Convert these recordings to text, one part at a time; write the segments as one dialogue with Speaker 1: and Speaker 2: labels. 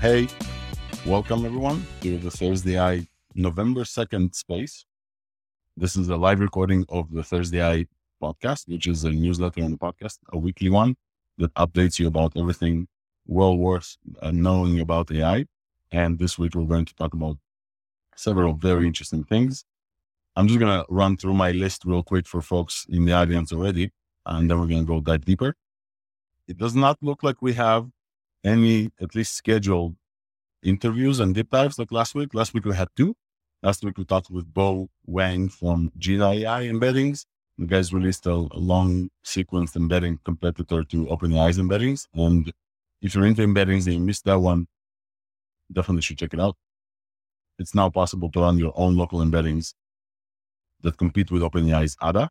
Speaker 1: hey, welcome everyone to the ThursdAI November 2nd space. This is a live recording of the ThursdAI podcast, which is a newsletter and a podcast, a weekly one that updates you about everything well worth uh, knowing about AI. And this week we're going to talk about several very interesting things. I'm just going to run through my list real quick for folks in the audience already, and then we're going to go dive deeper. It does not look like we have any, at least scheduled interviews and deep dives like last week. Last week we had two. Last week we talked with Bo Wang from AI embeddings. The guys released a, a long sequence embedding competitor to OpenAI's embeddings. And if you're into embeddings and you missed that one, definitely should check it out. It's now possible to run your own local embeddings that compete with OpenAI's ADA.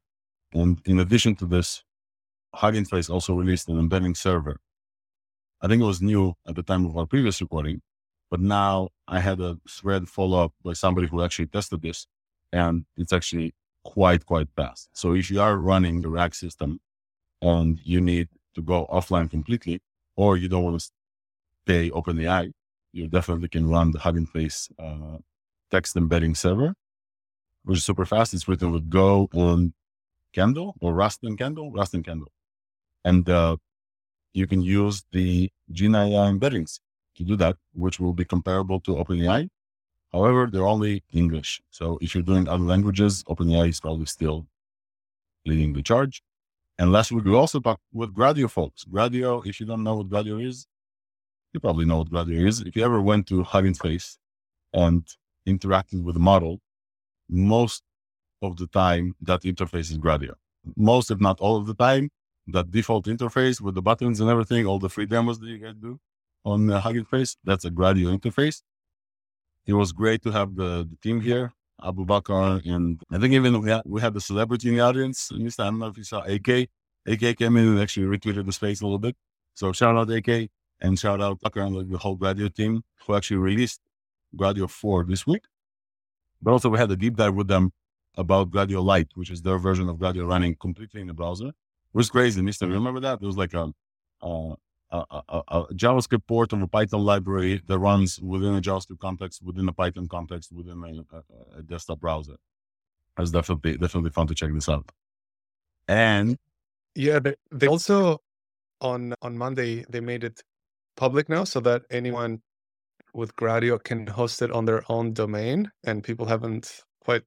Speaker 1: And in addition to this, Hugging Face also released an embedding server. I think it was new at the time of our previous recording, but now I had a thread follow up by somebody who actually tested this and it's actually quite, quite fast. So if you are running the RAG system and you need to go offline completely, or you don't want to pay OpenAI, you definitely can run the Hugging Face uh, text embedding server, which is super fast. It's written with Go and Candle or Rust and Candle, Rust and Candle. And uh, you can use the Jina AI embeddings to do that, which will be comparable to OpenAI. However, they're only English. So if you're doing other languages, OpenAI is probably still leading the charge. And last week, we also talked with Gradio folks. Gradio, if you don't know what Gradio is, you probably know what Gradio is. If you ever went to Hugging Face and interacted with the model, most of the time that interface is Gradio. Most, if not all of the time, that default interface with the buttons and everything, all the free demos that you guys do on uh, Hugging Face, that's a Gradio interface. It was great to have the, the team here, Abubakar, and I think even we had, we had the celebrity in the audience. I don't know if you saw AK. AK came in and actually retweeted the space a little bit. So shout out AK and shout out Tucker and the whole Gradio team who actually released Gradio 4 this week. But also we had a deep dive with them about Gradio Lite, which is their version of Gradio running completely in the browser. Was crazy, Mister. Remember that? There was like a, a, a, a, JavaScript port of a Python library that runs within a JavaScript context, within a Python context, within a, desktop browser. It's definitely definitely fun to check this out. And
Speaker 2: yeah, they, they also on on Monday they made it public now so that anyone with Gradio can host it on their own domain. And people haven't quite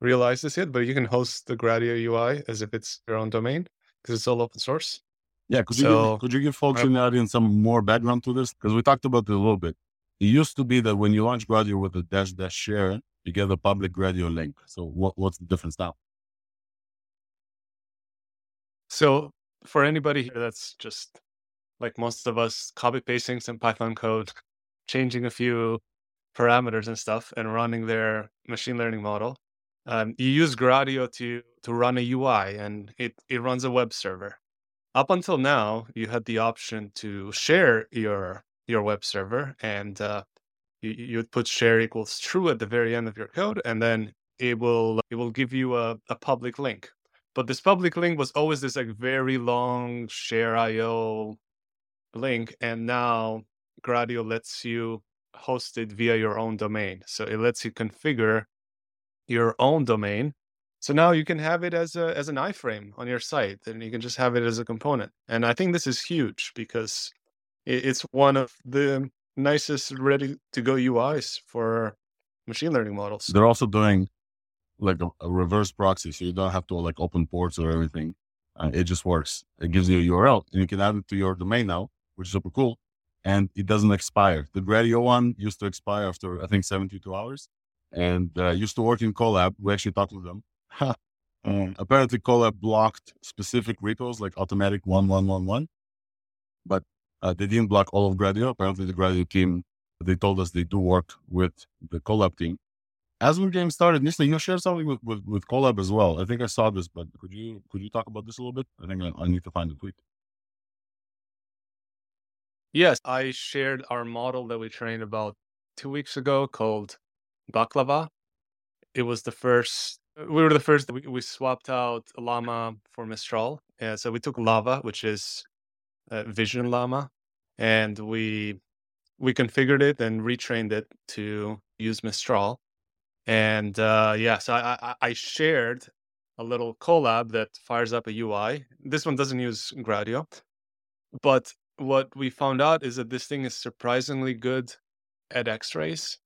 Speaker 2: realized this yet, but you can host the Gradio UI as if it's your own domain because it's all open source.
Speaker 1: Yeah, could, so, you give, could you give folks uh, in the audience some more background to this? Because we talked about it a little bit. It used to be that when you launch Gradio with a dash dash share, you get a public Gradio link. So what, what's the difference now?
Speaker 2: So for anybody here that's just like most of us, copy pasting some Python code, changing a few parameters and stuff, and running their machine learning model. Um, you use Gradio to to run a UI, and it it runs a web server. Up until now, you had the option to share your your web server, and uh, you you would put share equals true at the very end of your code, and then it will it will give you a, a public link. But this public link was always this like very long share IO link, and now Gradio lets you host it via your own domain. So it lets you configure your own domain. So now you can have it as a as an iframe on your site, and you can just have it as a component. And I think this is huge because it's one of the nicest ready to go UIs for machine learning models.
Speaker 1: They're also doing like a, a reverse proxy, so you don't have to like open ports or everything. Uh, it just works. It gives you a URL, and you can add it to your domain now which is super cool. And it doesn't expire. The Gradio one used to expire after, I think, 72 hours. And uh, used to work in Colab. We actually talked with them. um, apparently, Colab blocked specific repos like automatic 1111. But uh, they didn't block all of Gradio. Apparently, the Gradio team, they told us they do work with the Colab team. As we game started, Nisten, you shared something with, with, with Colab as well. I think I saw this, but could you could you talk about this a little bit? I think I, I need to find the tweet.
Speaker 2: Yes, I shared our model that we trained about two weeks ago called Baklava. It was the first, we were the first, we, we swapped out Llama for Mistral. Yeah, so we took LLaVA, which is uh, Vision Llama, and we we configured it and retrained it to use Mistral. And uh, yeah, so I, I, I shared a little Colab that fires up a UI. This one doesn't use Gradio, but what we found out is that this thing is surprisingly good at X-rays,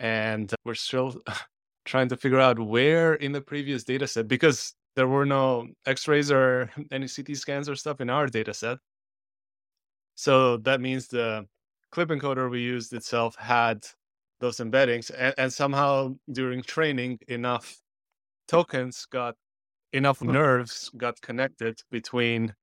Speaker 2: and we're still trying to figure out where in the previous data set because there were no X-rays or any CT scans or stuff in our data set. So that means the clip encoder we used itself had those embeddings, and, and somehow during training, enough tokens got enough nerves got connected between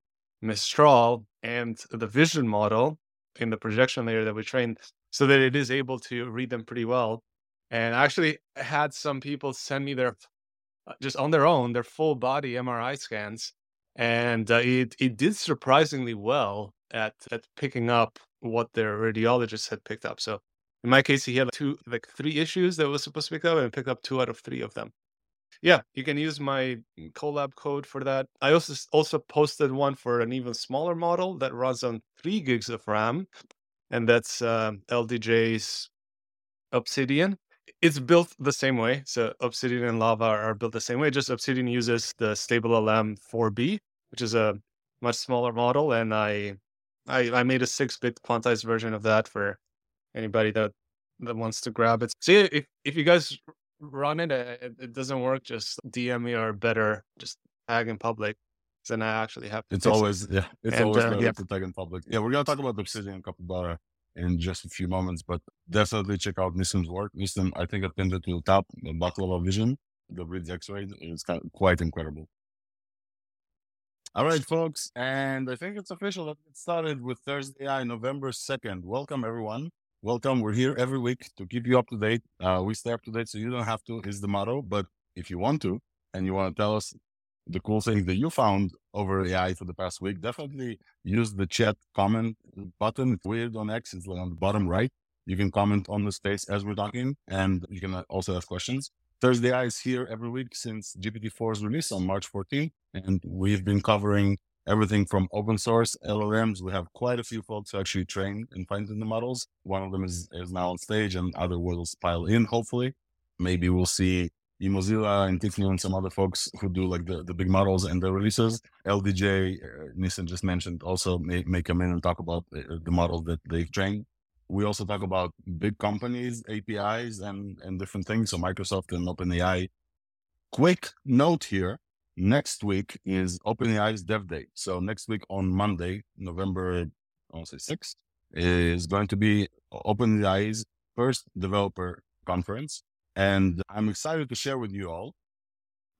Speaker 2: Mistral and the vision model in the projection layer that we trained so that it is able to read them pretty well. And I actually had some people send me their uh, just on their own their full body MRI scans, and uh, it it did surprisingly well at at picking up what their radiologist had picked up. So in my case, he had two like three issues that was supposed to pick up and picked up two out of three of them. Yeah, you can use my Colab code for that. I also also posted one for an even smaller model that runs on three gigs of RAM, and that's uh, LDJ's Obsidian. It's built the same way. So Obsidian and LLaVA are built the same way. Just Obsidian uses the stable LM 4B, which is a much smaller model, and I I, I made a six bit quantized version of that for anybody that that wants to grab it. See if if you guys run it, it, it doesn't work, just DM me or better, just tag in public. Then I actually have.
Speaker 1: It's always
Speaker 2: it.
Speaker 1: yeah. It's
Speaker 2: and,
Speaker 1: always
Speaker 2: uh,
Speaker 1: better
Speaker 2: yeah.
Speaker 1: to tag in public. Yeah, we're gonna talk about Obsidian Capybara in just a few moments, but definitely check out Nisten's work. Nissim, I think I it to the top. The Baklava Vision, the Bridge X-ray of quite incredible. All right, folks, and I think it's official. Let's get started with ThursdAI, November 2nd. Welcome, everyone. Welcome. We're here every week to keep you up to date. Uh, we stay up to date so you don't have to, is the motto. But if you want to, and you want to tell us the cool things that you found over AI for the past week, definitely use the chat comment button. It's weird on X, it's like on the bottom right. You can comment on the space as we're talking, and you can uh, also ask questions. ThursdAI is here every week since GPT-4's release on March 14th, and we've been covering everything from open source LLMs. We have quite a few folks who actually train and fine-tune the models. One of them is, is now on stage, and other will pile in. Hopefully, maybe we'll see Emozilla and Tiffany and some other folks who do like the, the big models and the releases. LDJ, uh, Nisten just mentioned, also may, may come in and talk about the, the model that they've trained. We also talk about big companies, APIs, and and different things. So Microsoft and OpenAI. Quick note here: next week is OpenAI's Dev Day. So next week on Monday, November, I want to say sixth, is going to be OpenAI's first developer conference, and I'm excited to share with you all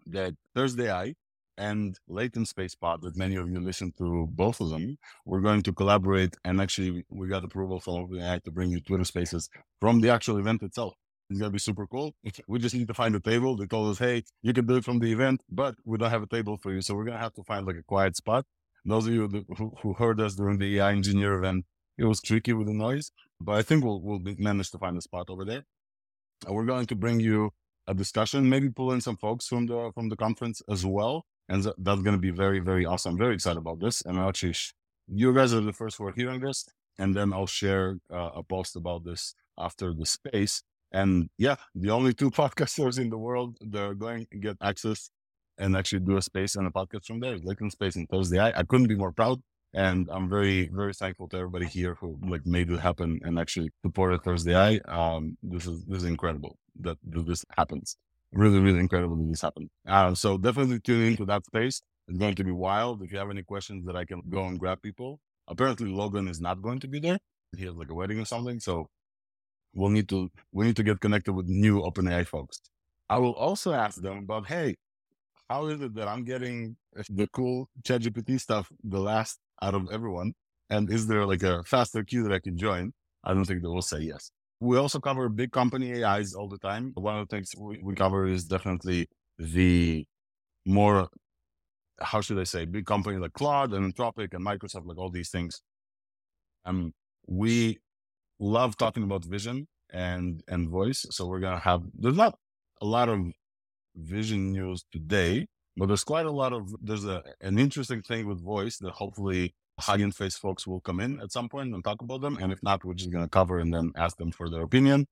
Speaker 1: that ThursdAI and Latent Space Pod, that many of you listen to both of them, we're going to collaborate. And actually, we got approval from OpenAI to bring you Twitter Spaces from the actual event itself. It's gonna be super cool. We just need to find a table. They told us, hey, you can do it from the event, but we don't have a table for you. So we're gonna have to find like a quiet spot. Those of you who, who heard us during the AI engineer event, it was tricky with the noise, but I think we'll we'll manage to find a spot over there. And we're going to bring you a discussion, maybe pull in some folks from the from the conference as well, and th- that's going to be very very awesome. Very excited about this, and I'll actually, sh- you guys are the first who are hearing this, and then I'll share uh, a post about this after the space. And yeah, the only two podcasters in the world that are going to get access and actually do a space and a podcast from there Latent Space and Thursday. I, I couldn't be more proud. And I'm very, very thankful to everybody here who like made it happen and actually supported ThursdAI. Um, this is this is incredible that this happens. Really, really incredible that this happened. Uh, so definitely tune into that space. It's going to be wild. If you have any questions that I can go and grab people. Apparently Logan is not going to be there. He has like a wedding or something. So we'll need to we need to get connected with new OpenAI folks. I will also ask them about, hey, how is it that I'm getting the cool ChatGPT stuff the last out of everyone? And is there like a faster queue that I can join? I don't think they will say yes. We also cover big company AIs all the time. One of the things we, we cover is definitely the more, how should I say, big company like Claude and Anthropic and Microsoft, like all these things. Um, we love talking about vision and and voice. So we're gonna have there's not a lot of vision news today, but there's quite a lot of there's a an interesting thing with voice that hopefully Hugging Face folks will come in at some point and talk about them. And if not, we're just going to cover and then ask them for their opinion.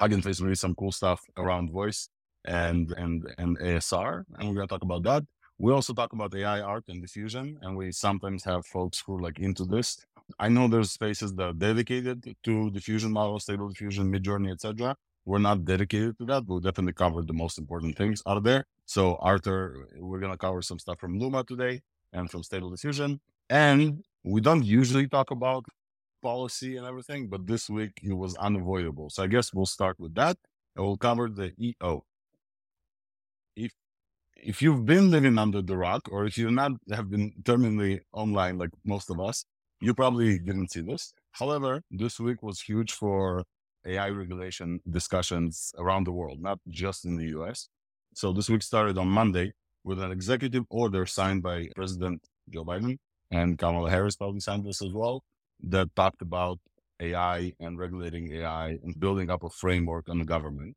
Speaker 1: Hugging Face released some cool stuff around voice and, and, and ASR. And we're going to talk about that. We also talk about AI art and diffusion. And we sometimes have folks who are like into this. I know there's spaces that are dedicated to diffusion models, stable diffusion, Midjourney, etc. We're not dedicated to that. We'll definitely cover the most important things out there. So Arthur, we're going to cover some stuff from Luma today and from Stable Diffusion. And we don't usually talk about policy and everything, but this week it was unavoidable. So I guess we'll start with that and we'll cover the EO. If if you've been living under the rock or if you not have been terminally online like most of us, you probably didn't see this. However, this week was huge for AI regulation discussions around the world, not just in the US. So this week started on Monday with an executive order signed by President Joe Biden and Kamala Harris probably signed this as well that talked about AI and regulating AI and building up a framework on the government.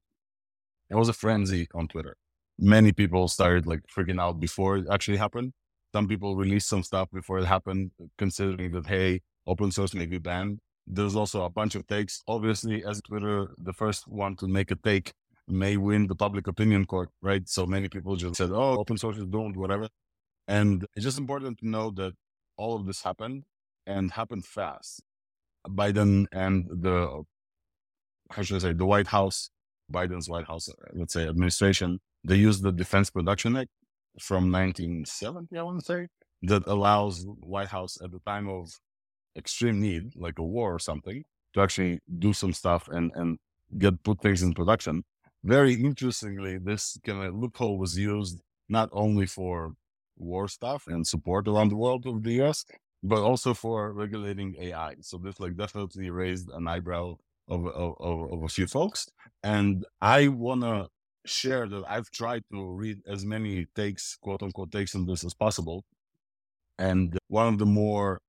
Speaker 1: It was a frenzy on Twitter. Many people started like freaking out before it actually happened. Some people released some stuff before it happened, considering that, hey, open source may be banned. There's also a bunch of takes. Obviously, as Twitter, the first one to make a take may win the public opinion court, right? So many people just said, oh, open source is doomed, whatever. And it's just important to know that all of this happened and happened fast. Biden and the, how should I say, the White House, Biden's White House, uh, let's say administration, they used the Defense Production Act from 1970, I want to say, that allows White House at the time of extreme need, like a war or something, to actually do some stuff and, and get put things in production. Very interestingly, this kind of loophole was used not only for war stuff and support around the world of the US, but also for regulating AI. So this like definitely raised an eyebrow of, of, of, a few folks. And I want to share that I've tried to read as many takes, quote unquote, takes on this as possible. And one of the more,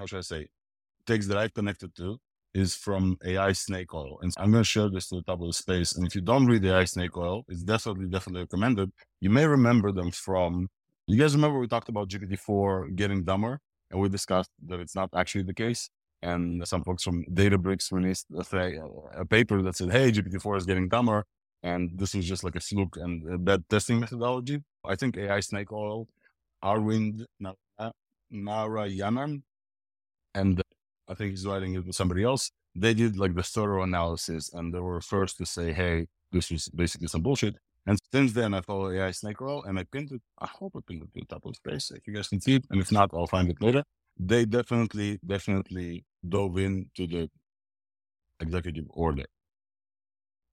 Speaker 1: how should I say, takes that I've connected to is from AI snake oil. And I'm going to share this to the top of the space. And if you don't read AI snake oil, it's definitely, definitely recommended. You may remember them from you guys remember we talked about GPT-4 getting dumber and we discussed that it's not actually the case. And some folks from Databricks released a, a paper that said, hey, GPT-4 is getting dumber. And this was just like a fluke and a bad testing methodology. I think AI Snake Oil, Arvind Narayanan, and I think he's writing it with somebody else. They did like the thorough analysis and they were first to say, hey, this is basically some bullshit. And since then, I follow AI Snake Oil and I pinned it. I hope I pinned it to the top of space if you guys can see it. And if not, I'll find it later. They definitely, definitely dove into the executive order.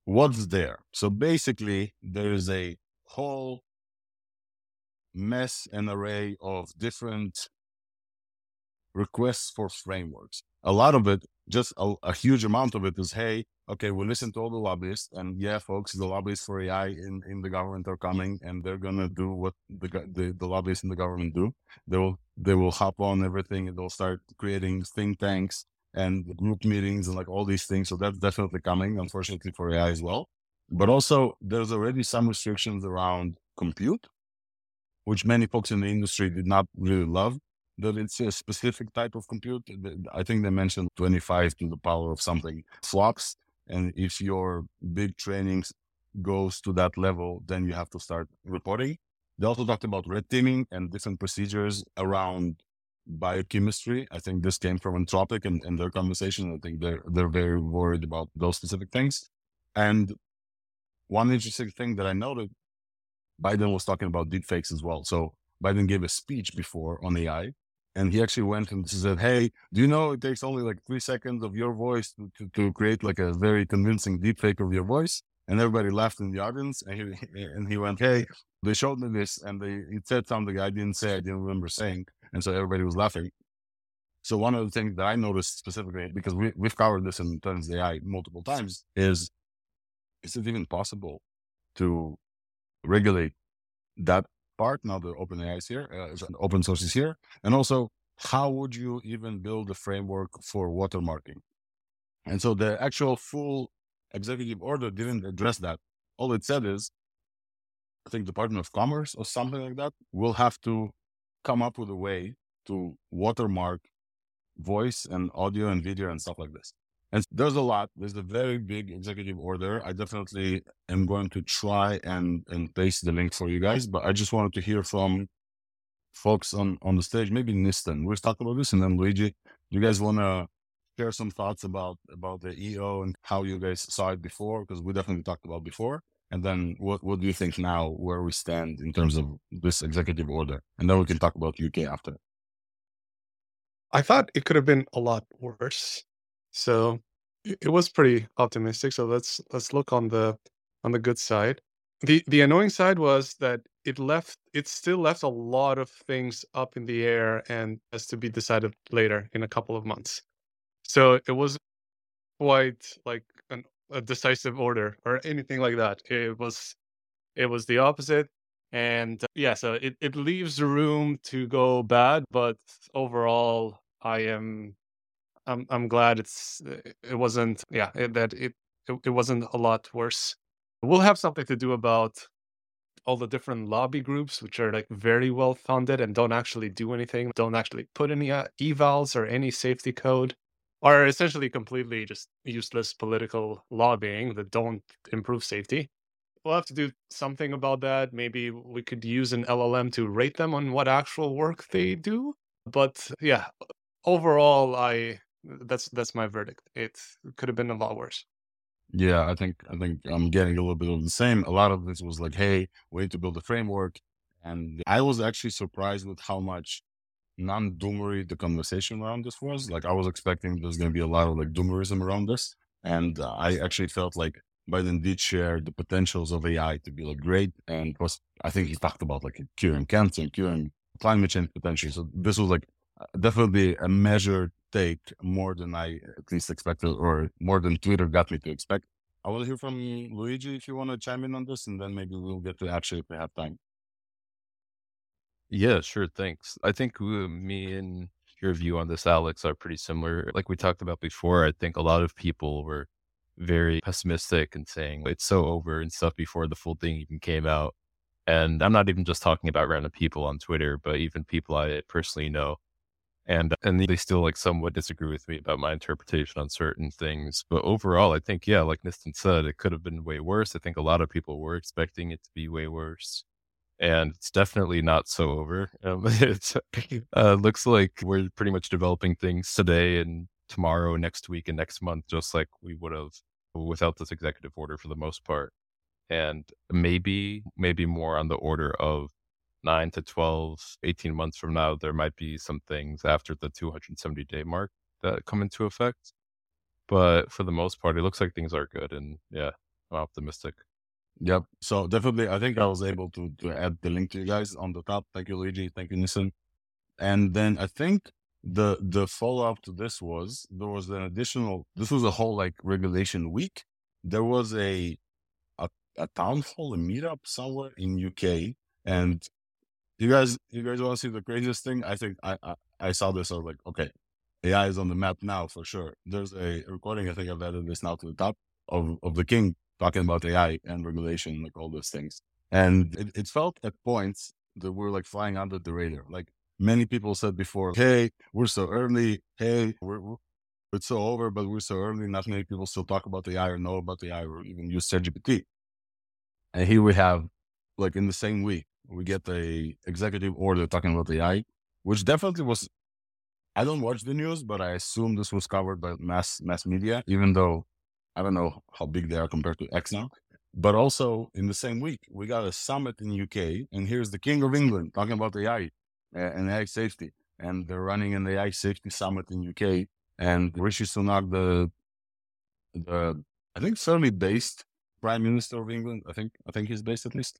Speaker 1: What's there? So basically, there is a whole mess and array of different requests for frameworks. A lot of it, just a, a huge amount of it is, hey, okay, we listen to all the lobbyists, and yeah, folks, the lobbyists for AI in, in the government are coming, and they're gonna do what the, the the lobbyists in the government do. They will they will hop on everything, and they'll start creating think tanks and group meetings and like all these things. So that's definitely coming, unfortunately for AI as well. But also, there's already some restrictions around compute, which many folks in the industry did not really love. That it's a specific type of compute. I think they mentioned 25 to the power of something flops and if your big trainings goes to that level, then you have to start reporting. They also talked about red teaming and different procedures around biochemistry. I think this came from Anthropic and, and their conversation. I think they're they're very worried about those specific things. And one interesting thing that I noted, Biden was talking about deepfakes as well. So Biden gave a speech before on AI and he actually went and said, "Hey, do you know it takes only like three seconds of your voice to, to, to create like a very convincing deepfake of your voice?" And everybody laughed in the audience, and he and he went, "Hey, they showed me this, and they it said something I didn't say, I didn't remember saying," and so everybody was laughing. So one of the things that I noticed specifically, because we, we've covered this in ThursdAI multiple times, is is it even possible to regulate that part. Now the OpenAI is here, uh, open source is here. And also, how would you even build a framework for watermarking? And so the actual full executive order didn't address that. All it said is, I think Department of Commerce or something like that will have to come up with a way to watermark voice and audio and video and stuff like this. And there's a lot. There's a very big executive order. I definitely am going to try and, and paste the link for you guys, but I just wanted to hear from folks on, on the stage, maybe Nisten. We'll talk about this and then Luigi, you guys want to share some thoughts about, about the EO and how you guys saw it before? Because we definitely talked about before. And then what, what do you think now where we stand in terms of this executive order? And then we can talk about UK after.
Speaker 2: I thought it could have been a lot worse. So it, was pretty optimistic. So let's let's look on the on the good side. The the annoying side was that it left it still left a lot of things up in the air and has to be decided later in a couple of months. So it was quite like an, a decisive order or anything like that. It was it was the opposite. And uh, yeah, so it, it leaves room to go bad, but overall I am I'm I'm glad it's it wasn't yeah it, that it, it it wasn't a lot worse. We'll have something to do about all the different lobby groups, which are like very well funded and don't actually do anything, don't actually put any uh, evals or any safety code, are essentially completely just useless political lobbying that don't improve safety. We'll have to do something about that. Maybe we could use an LLM to rate them on what actual work they do. But yeah, overall, I that's that's my verdict. It could have been a lot worse.
Speaker 1: Yeah, I think I think I'm getting a little bit of the same. A lot of this was like, hey, we need to build a framework. And I was actually surprised with how much non-doomery the conversation around this was. Like I was expecting there's gonna be a lot of like doomerism around this. And uh, I actually felt like Biden did share the potentials of AI to be like great. And was I think he talked about like curing cancer and curing climate change potentially. So this was like uh, definitely a measured take more than I at least expected, or more than Twitter got me to expect. I will hear from Luigi if you want to chime in on this, and then maybe we'll get to actually if we have time.
Speaker 3: Yeah, sure. Thanks. I think uh, me and your view on this, Alex, are pretty similar. Like we talked about before, I think a lot of people were very pessimistic and saying it's so over and stuff before the full thing even came out. And I'm not even just talking about random people on Twitter, but even people I personally know and and they still like somewhat disagree with me about my interpretation on certain things. But overall, I think yeah, like Nisten said, it could have been way worse. I think a lot of people were expecting it to be way worse, and it's definitely not so over. Um, it uh, looks like we're pretty much developing things today and tomorrow, next week, and next month, just like we would have without this executive order for the most part. And maybe, maybe more on the order of nine to 12, 18 months from now, there might be some things after the 270 day mark that come into effect. But for the most part, it looks like things are good. And yeah, I'm optimistic.
Speaker 1: Yep. So definitely, I think I was able to, to add the link to you guys on the top. Thank you, Luigi. Thank you, Nisten. And then I think the the follow up to this was there was an additional. This was a whole like regulation week. There was a a, a town hall, a meetup somewhere in UK, and you guys, you guys want to see the craziest thing? I think I, I, I saw this. I was like, okay, AI is on the map now for sure. There's a recording. I think I've added this now to the top of, of the king talking about AI and regulation, like all those things. And it, it felt at points that we're like flying under the radar. Like many people said before, Hey, we're so early. Hey, we're, we're it's so over, but we're so early. Not many people still talk about AI or know about AI or even use ChatGPT. And here we have like in the same week, we get the executive order talking about AI, which definitely was. I don't watch the news, but I assume this was covered by mass mass media, even though I don't know how big they are compared to X now. Mm-hmm. But also in the same week, we got a summit in UK, and here's the King of England talking about AI eh, and AI safety, and they're running an AI safety summit in UK, and Rishi Sunak, the the I think fairly based Prime Minister of England, I think I think he's based at least,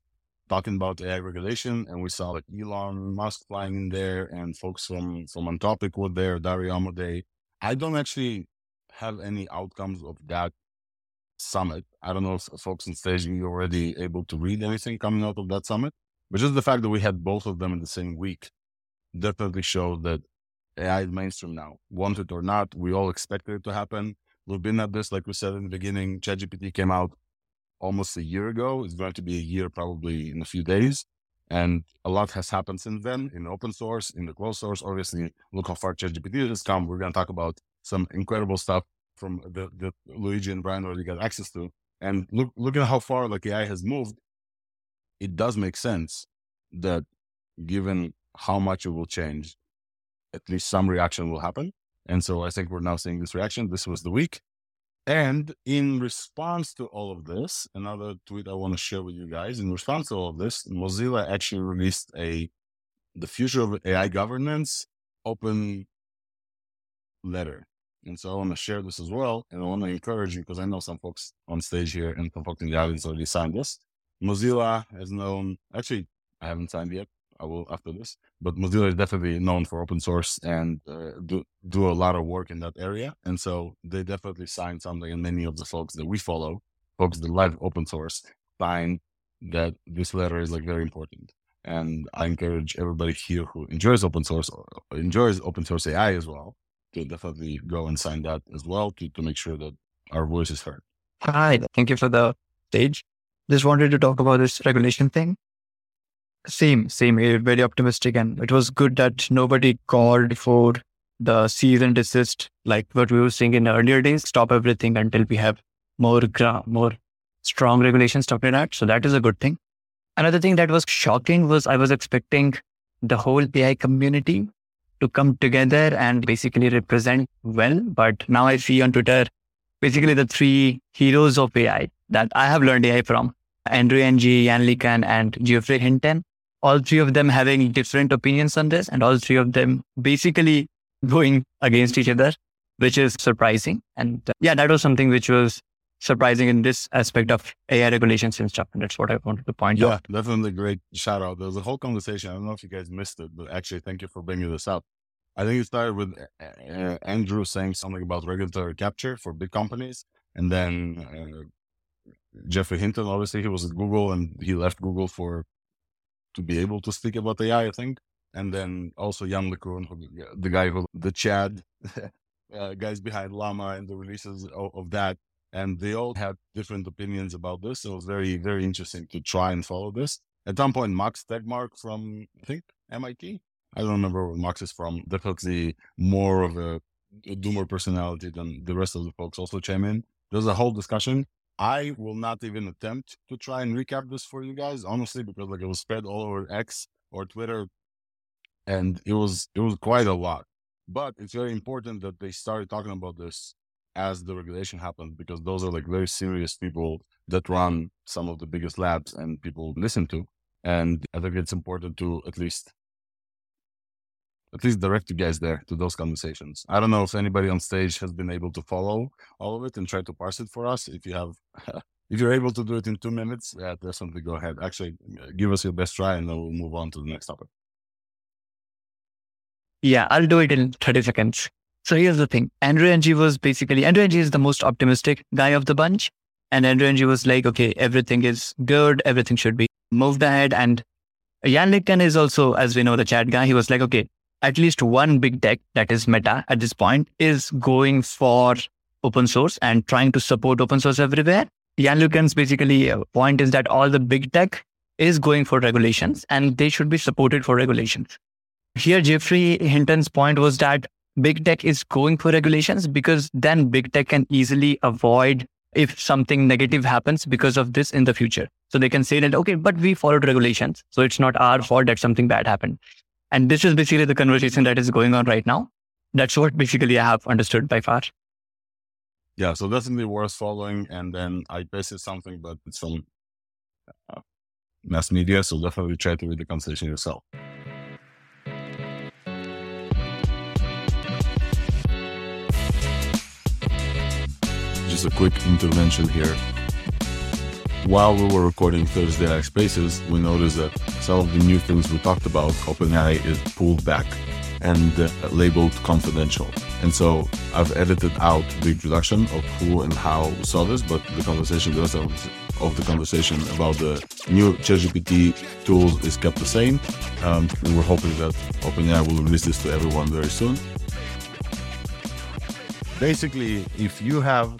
Speaker 1: talking about AI regulation, and we saw like Elon Musk flying in there, and folks from from Anthropic were there, Dario Amodei. I don't actually have any outcomes of that summit. I don't know if folks in staging you already able to read anything coming out of that summit, but just the fact that we had both of them in the same week definitely showed that AI is mainstream now. Want it or not, we all expected it to happen. We've been at this, like we said in the beginning. ChatGPT came out almost a year ago. It's going to be a year probably in a few days. And a lot has happened since then in open source, in the closed source. Obviously, look how far ChatGPT has come. We're going to talk about some incredible stuff from the, the Luigi and Brian already got access to. And look, look at how far like AI has moved. It does make sense that given how much it will change, at least some reaction will happen. And so I think we're now seeing this reaction. This was the week. And in response to all of this, another tweet I want to share with you guys. In response to all of this, Mozilla actually released a the future of AI governance open letter. And so I want to share this as well. And I want to encourage you because I know some folks on stage here and some folks in the audience already signed this. Mozilla has known, actually, I haven't signed yet. I will after this. But Mozilla is definitely known for open source and uh, do do a lot of work in that area. And so they definitely signed something. And many of the folks that we follow, folks that love open source, find that this letter is like very important. And I encourage everybody here who enjoys open source enjoys open source AI as well to definitely go and sign that as well to, to make sure that our voice is heard.
Speaker 4: Hi, thank you for the stage. Just wanted to talk about this regulation thing. Same, same. Very optimistic, and it was good that nobody called for the cease and desist like what we were seeing in earlier days. Stop everything until we have more gra- more strong regulations. Stuff like that. So that is a good thing. Another thing that was shocking was I was expecting the whole AI community to come together and basically represent well, but now I see on Twitter basically the three heroes of AI that I have learned AI from. Andrew Ng, Yann LeCun, and Geoffrey Hinton all three of them having different opinions on this and all three of them basically going against each other, which is surprising. And uh, yeah, that was something which was surprising in this aspect of AI regulations and stuff. And that's what I wanted to point
Speaker 1: yeah,
Speaker 4: out.
Speaker 1: Yeah, definitely great shout out. There was a whole conversation. I don't know if you guys missed it, but actually, thank you for bringing this up. I think it started with uh, uh Andrew saying something about regulatory capture for big companies. And then uh, Geoffrey Hinton, obviously, he was at Google and he left Google for to be able to speak about AI, I think. And then also Yann LeCun, the guy who, the Chad, uh, guys behind Llama and the releases of, of, that. And they all had different opinions about this. So it was very, very interesting to try and follow this. At some point, Max Tegmark from, I think, MIT. I don't remember where Max is from. Definitely more of a, a doomer personality than the rest of the folks also chime in. There's a whole discussion I will not even attempt to try and recap this for you guys, honestly, because like it was spread all over X or Twitter, and it was it was quite a lot. But it's very important that they started talking about this as the regulation happened, because those are like very serious people that run some of the biggest labs and people listen to. And I think it's important to at least at least direct you guys there to those conversations. I don't know if anybody on stage has been able to follow all of it and try to parse it for us. If you have, if you're able to do it in two minutes, yeah, definitely go ahead. Actually, give us your best try and then we'll move on to the next topic.
Speaker 4: Yeah, I'll do it in 30 seconds. So here's the thing. Andrew Ng was basically, Andrew Ng is the most optimistic guy of the bunch. And Andrew Ng was like, okay, everything is good. Everything should be moved ahead. And Yann LeCun is also, as we know, the chat guy. He was like, okay, at least one big tech that is Meta at this point is going for open source and trying to support open source everywhere. Yann LeCun's basically uh, point is that all the big tech is going for regulations and they should be supported for regulations. Here, Geoffrey Hinton's point was that big tech is going for regulations because then big tech can easily avoid if something negative happens because of this in the future. So they can say that, okay, but we followed regulations. So it's not our fault that something bad happened. And this is basically the conversation that is going on right now. That's what basically I have understood by far.
Speaker 1: Yeah, so definitely worth following. And then I pasted something, but it's from uh, mass media. So definitely try to read the conversation yourself. Just a quick intervention here while we were recording Thursday Night Spaces, we noticed that some of the new things we talked about, OpenAI is pulled back and uh, labeled confidential. And so I've edited out the introduction of who and how saw this, but the conversation, the rest of, of the conversation about the new ChatGPT tools is kept the same. Um, and we're hoping that OpenAI will release this to everyone very soon. Basically, if you have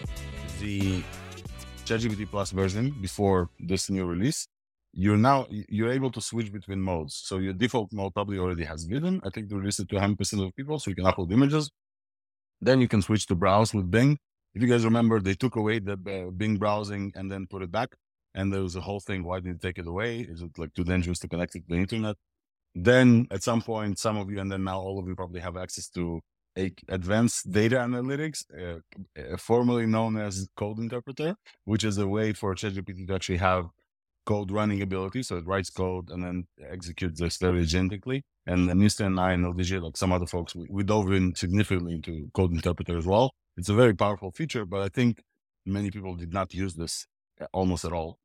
Speaker 1: the ChatGPT Plus version before this new release, you're now you're able to switch between modes. So your default mode probably already has Vision. I think they released it to 100% of people, so you can upload images. Then you can switch to browse with Bing. If you guys remember, they took away the uh, Bing browsing and then put it back. And there was a whole thing. Why did they take it away? Is it like too dangerous to connect it to the internet? Then at some point, some of you, and then now all of you probably have access to advanced data analytics, uh, uh, formerly known as code interpreter, which is a way for ChatGPT to actually have code running ability. So it writes code and then executes this very agentically. And then Nisten and I and LDJ, like some other folks, we, we dove in significantly into code interpreter as well. It's a very powerful feature, but I think many people did not use this uh, almost at all.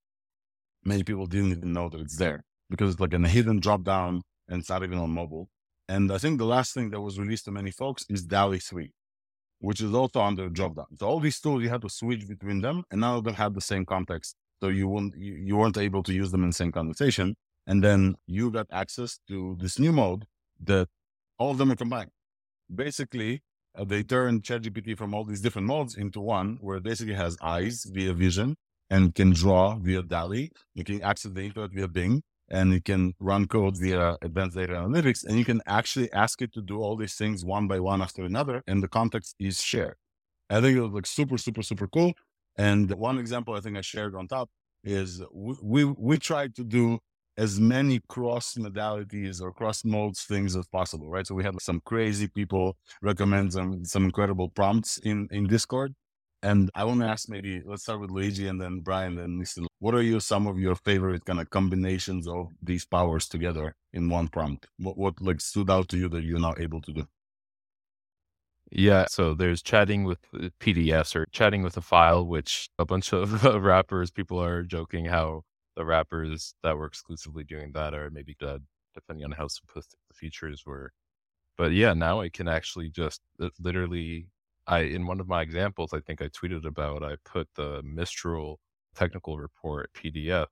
Speaker 1: Many people didn't even know that it's there because it's like a hidden drop down and it's not even on mobile. And I think the last thing that was released to many folks is DALL-E 3, which is also under drop down. So all these tools, you had to switch between them and none of them had the same context. So you weren't, you, weren't able to use them in the same conversation. And then you got access to this new mode that all of them are combined. Basically, uh, they turned ChatGPT from all these different modes into one where it basically has eyes via vision and can draw via DALL-E. You can access the internet via Bing and you can run code via advanced data analytics and you can actually ask it to do all these things one by one after another and the context is shared. I think it was like super, super, super cool. And one example I think I shared on top is we, we, we tried to do as many cross modalities or cross modes things as possible, right? So we had some crazy people recommend some, some incredible prompts in, in Discord. And I want to ask maybe, let's start with Luigi and then Brian and Nisten. What are you, some of your favorite kind of combinations of these powers together in one prompt? What, what like stood out to you that you're not able to do?
Speaker 3: Yeah, so there's chatting with PDFs or chatting with a file, which a bunch of wrappers, people are joking how the wrappers that were exclusively doing that are maybe dead, depending on how simplistic the features were. But yeah, now I can actually just uh, literally I in one of my examples, I think I tweeted about, I put the Mistral technical report PDF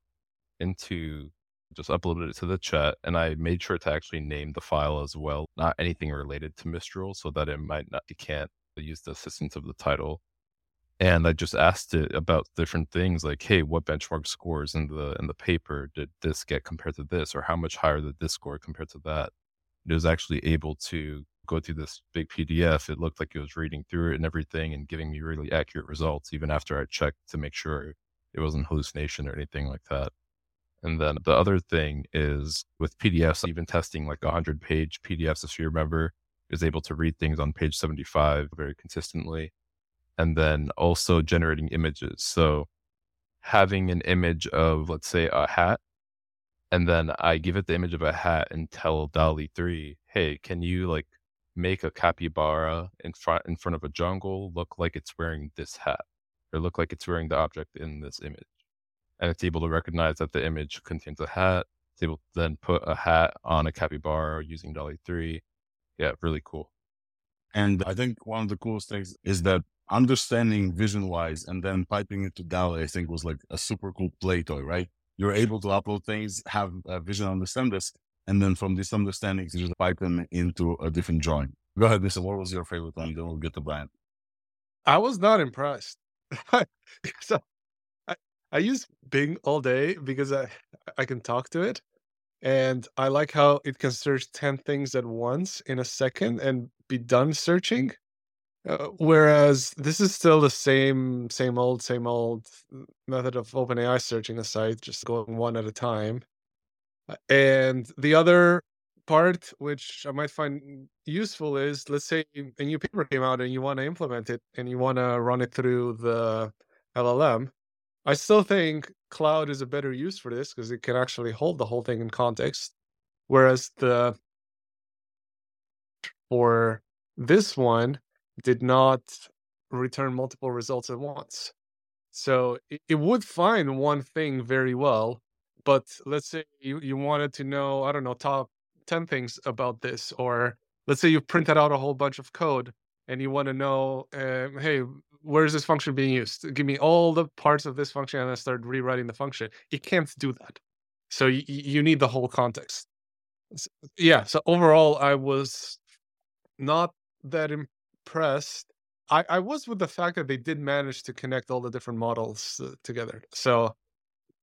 Speaker 3: into just uploaded it to the chat and I made sure to actually name the file as well, not anything related to Mistral so that it might not you can't use the assistance of the title. And I just asked it about different things like, hey, what benchmark scores in the in the paper did this get compared to this, or how much higher did this score compared to that? It was actually able to go through this big PDF, it looked like it was reading through it and everything and giving me really accurate results, even after I checked to make sure it wasn't hallucination or anything like that. And then the other thing is with PDFs, even testing like 100 page PDFs, if you remember, is able to read things on page 75 very consistently. And then also generating images. So having an image of, let's say, a hat, and then I give it the image of a hat and tell DALL-E 3, hey, can you like make a capybara in front in front of a jungle look like it's wearing this hat or look like it's wearing the object in this image and it's able to recognize that the image contains a hat it's able to then put a hat on a capybara using DALL-E 3 yeah really cool
Speaker 1: and i think one of the coolest things is that understanding vision wise and then piping it to DALL-E, i think was like a super cool play toy right you're able to upload things have a vision understand this and then from this understanding, you just pipe them into a different drawing. Go ahead, Mr. What was your favorite one? Then we'll get to Brian.
Speaker 2: I was not impressed. so I, I use Bing all day because I I can talk to it, and I like how it can search ten things at once in a second and be done searching. Uh, whereas this is still the same same old same old method of OpenAI searching a site, just going one at a time. And the other part, which I might find useful, is let's say a new paper came out and you want to implement it and you want to run it through the LLM. I still think Claude is a better use for this because it can actually hold the whole thing in context. Whereas the for this one did not return multiple results at once. So it, would find one thing very well, but let's say you, you wanted to know, I don't know, top 10 things about this, or let's say you've printed out a whole bunch of code and you want to know, um, hey, where is this function being used? Give me all the parts of this function and I start rewriting the function. It can't do that. So you, you need the whole context. Yeah. So overall, I was not that impressed. I, I was with the fact that they did manage to connect all the different models uh, together. So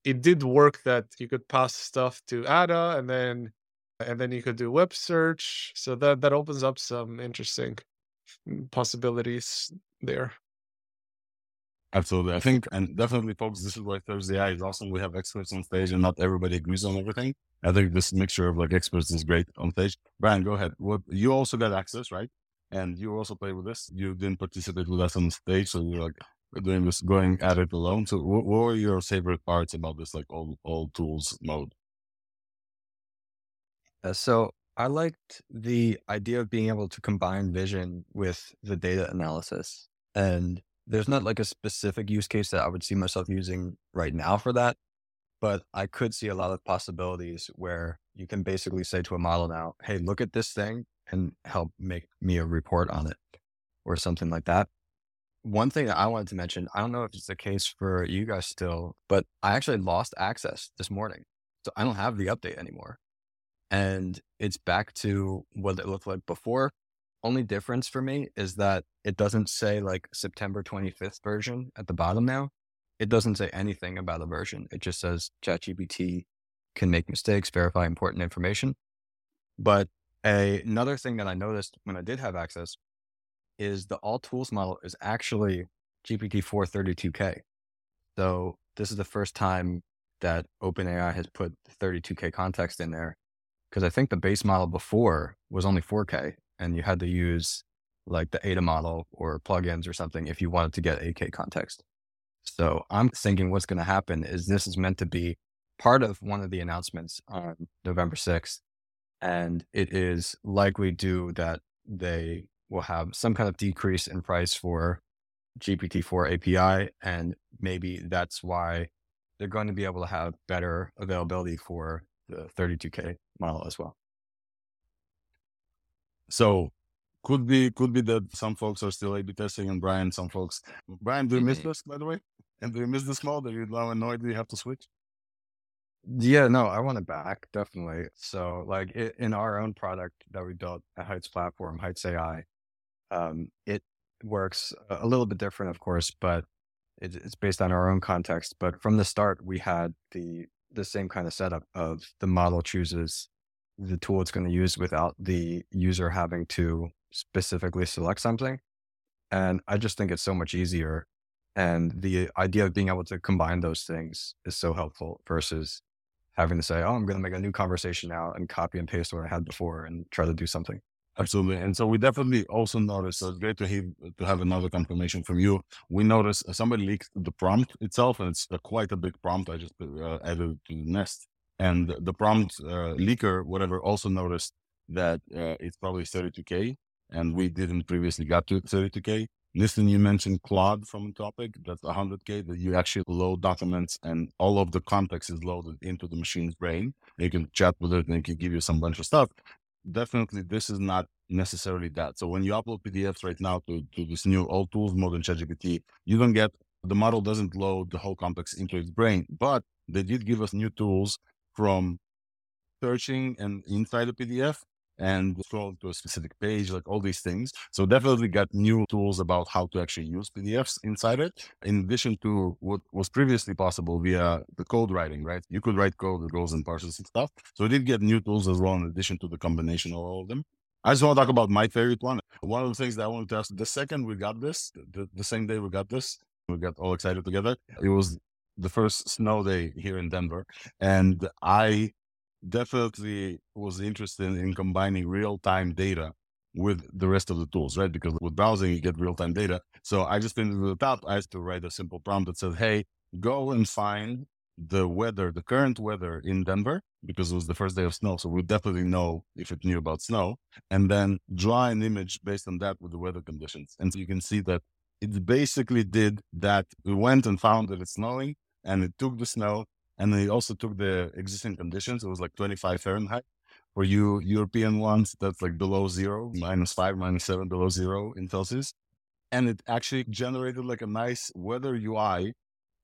Speaker 2: it did work that you could pass stuff to Ada and then and then you could do web search. So that that opens up some interesting mm, possibilities there.
Speaker 1: Absolutely. I think, and definitely, folks, this is why ThursdAI is awesome. We have experts on stage and not everybody agrees on everything. I think this mixture of like experts is great on stage. Brian, go ahead. What you also got access, right? And you also play with this. You didn't participate with us on stage, so you're like doing this, going at it alone. So, what, what were your favorite parts about this, like all all tools mode?
Speaker 5: Uh, so I liked the idea of being able to combine vision with the data analysis. And there's not like a specific use case that I would see myself using right now for that, but I could see a lot of possibilities where you can basically say to a model now, hey, look at this thing and help make me a report on it or something like that. One thing that I wanted to mention, I don't know if it's the case for you guys still, but I actually lost access this morning. So I don't have the update anymore and it's back to what it looked like before. Only difference for me is that it doesn't say like September 25th version at the bottom now. It doesn't say anything about a version. It just says ChatGPT can make mistakes, verify important information. But a, another thing that I noticed when I did have access is the all tools model is actually GPT 432K. So this is the first time that OpenAI has put 32K context in there because I think the base model before was only 4K and you had to use like the Ada model or plugins or something if you wanted to get 8K context. So I'm thinking what's going to happen is this is meant to be part of one of the announcements on November 6th. And it is likely due that they will have some kind of decrease in price for GPT-4 API. And maybe that's why they're going to be able to have better availability for the 32K model as well.
Speaker 1: So could be could be that some folks are still A/B testing, and Brian, some folks. Brian, do you miss mm-hmm. this by the way? And do you miss this mode? Are you now annoyed that you have to switch?
Speaker 5: Yeah, no, I want it back definitely. So, like it, in our own product that we built at Heights Platform, Heights AI, um, it works a little bit different, of course, but it, it's based on our own context. But from the start, we had the the same kind of setup of the model chooses the tool it's going to use without the user having to specifically select something. And I just think it's so much easier. And the idea of being able to combine those things is so helpful versus having to say, oh, I'm going to make a new conversation now and copy and paste what I had before and try to do something.
Speaker 1: Absolutely. And so we definitely also noticed, so it's great to, hear, to have another confirmation from you. We noticed uh, somebody leaked the prompt itself, and it's uh, quite a big prompt. I just uh, added to the Nest. And the prompt uh, leaker, whatever, also noticed that uh, it's probably 32K, and we didn't previously got to 32K. Nisten, you mentioned Claude from Anthropic, that's 100K, that you actually load documents and all of the context is loaded into the machine's brain. You can chat with it and it can give you some bunch of stuff definitely this is not necessarily that. So when you upload PDFs right now to, to this new all tools mode in ChatGPT, you don't get the model doesn't load the whole complex into its brain, but they did give us new tools from searching and inside the PDF and scroll to a specific page, like all these things. So definitely got new tools about how to actually use PDFs inside it, in addition to what was previously possible via the code writing, right? You could write code that goes and parses and stuff. So it did get new tools as well, in addition to the combination of all of them. I just want to talk about my favorite one. One of the things that I wanted to ask, the second we got this, the, the same day we got this, we got all excited together. It was the first snow day here in Denver. And I definitely was interested in combining real time data with the rest of the tools, right? Because with browsing, you get real time data. So I just went to the top. I had to write a simple prompt that says, Hey, go and find the weather, the current weather in Denver, because it was the first day of snow. So we definitely know if it knew about snow and then draw an image based on that with the weather conditions. And so you can see that it basically did that. We went and found that it's snowing and it took the snow and they also took the existing conditions. It was like 25 Fahrenheit. For you European ones, that's like below zero, minus five, minus seven, below zero in Celsius. And it actually generated like a nice weather UI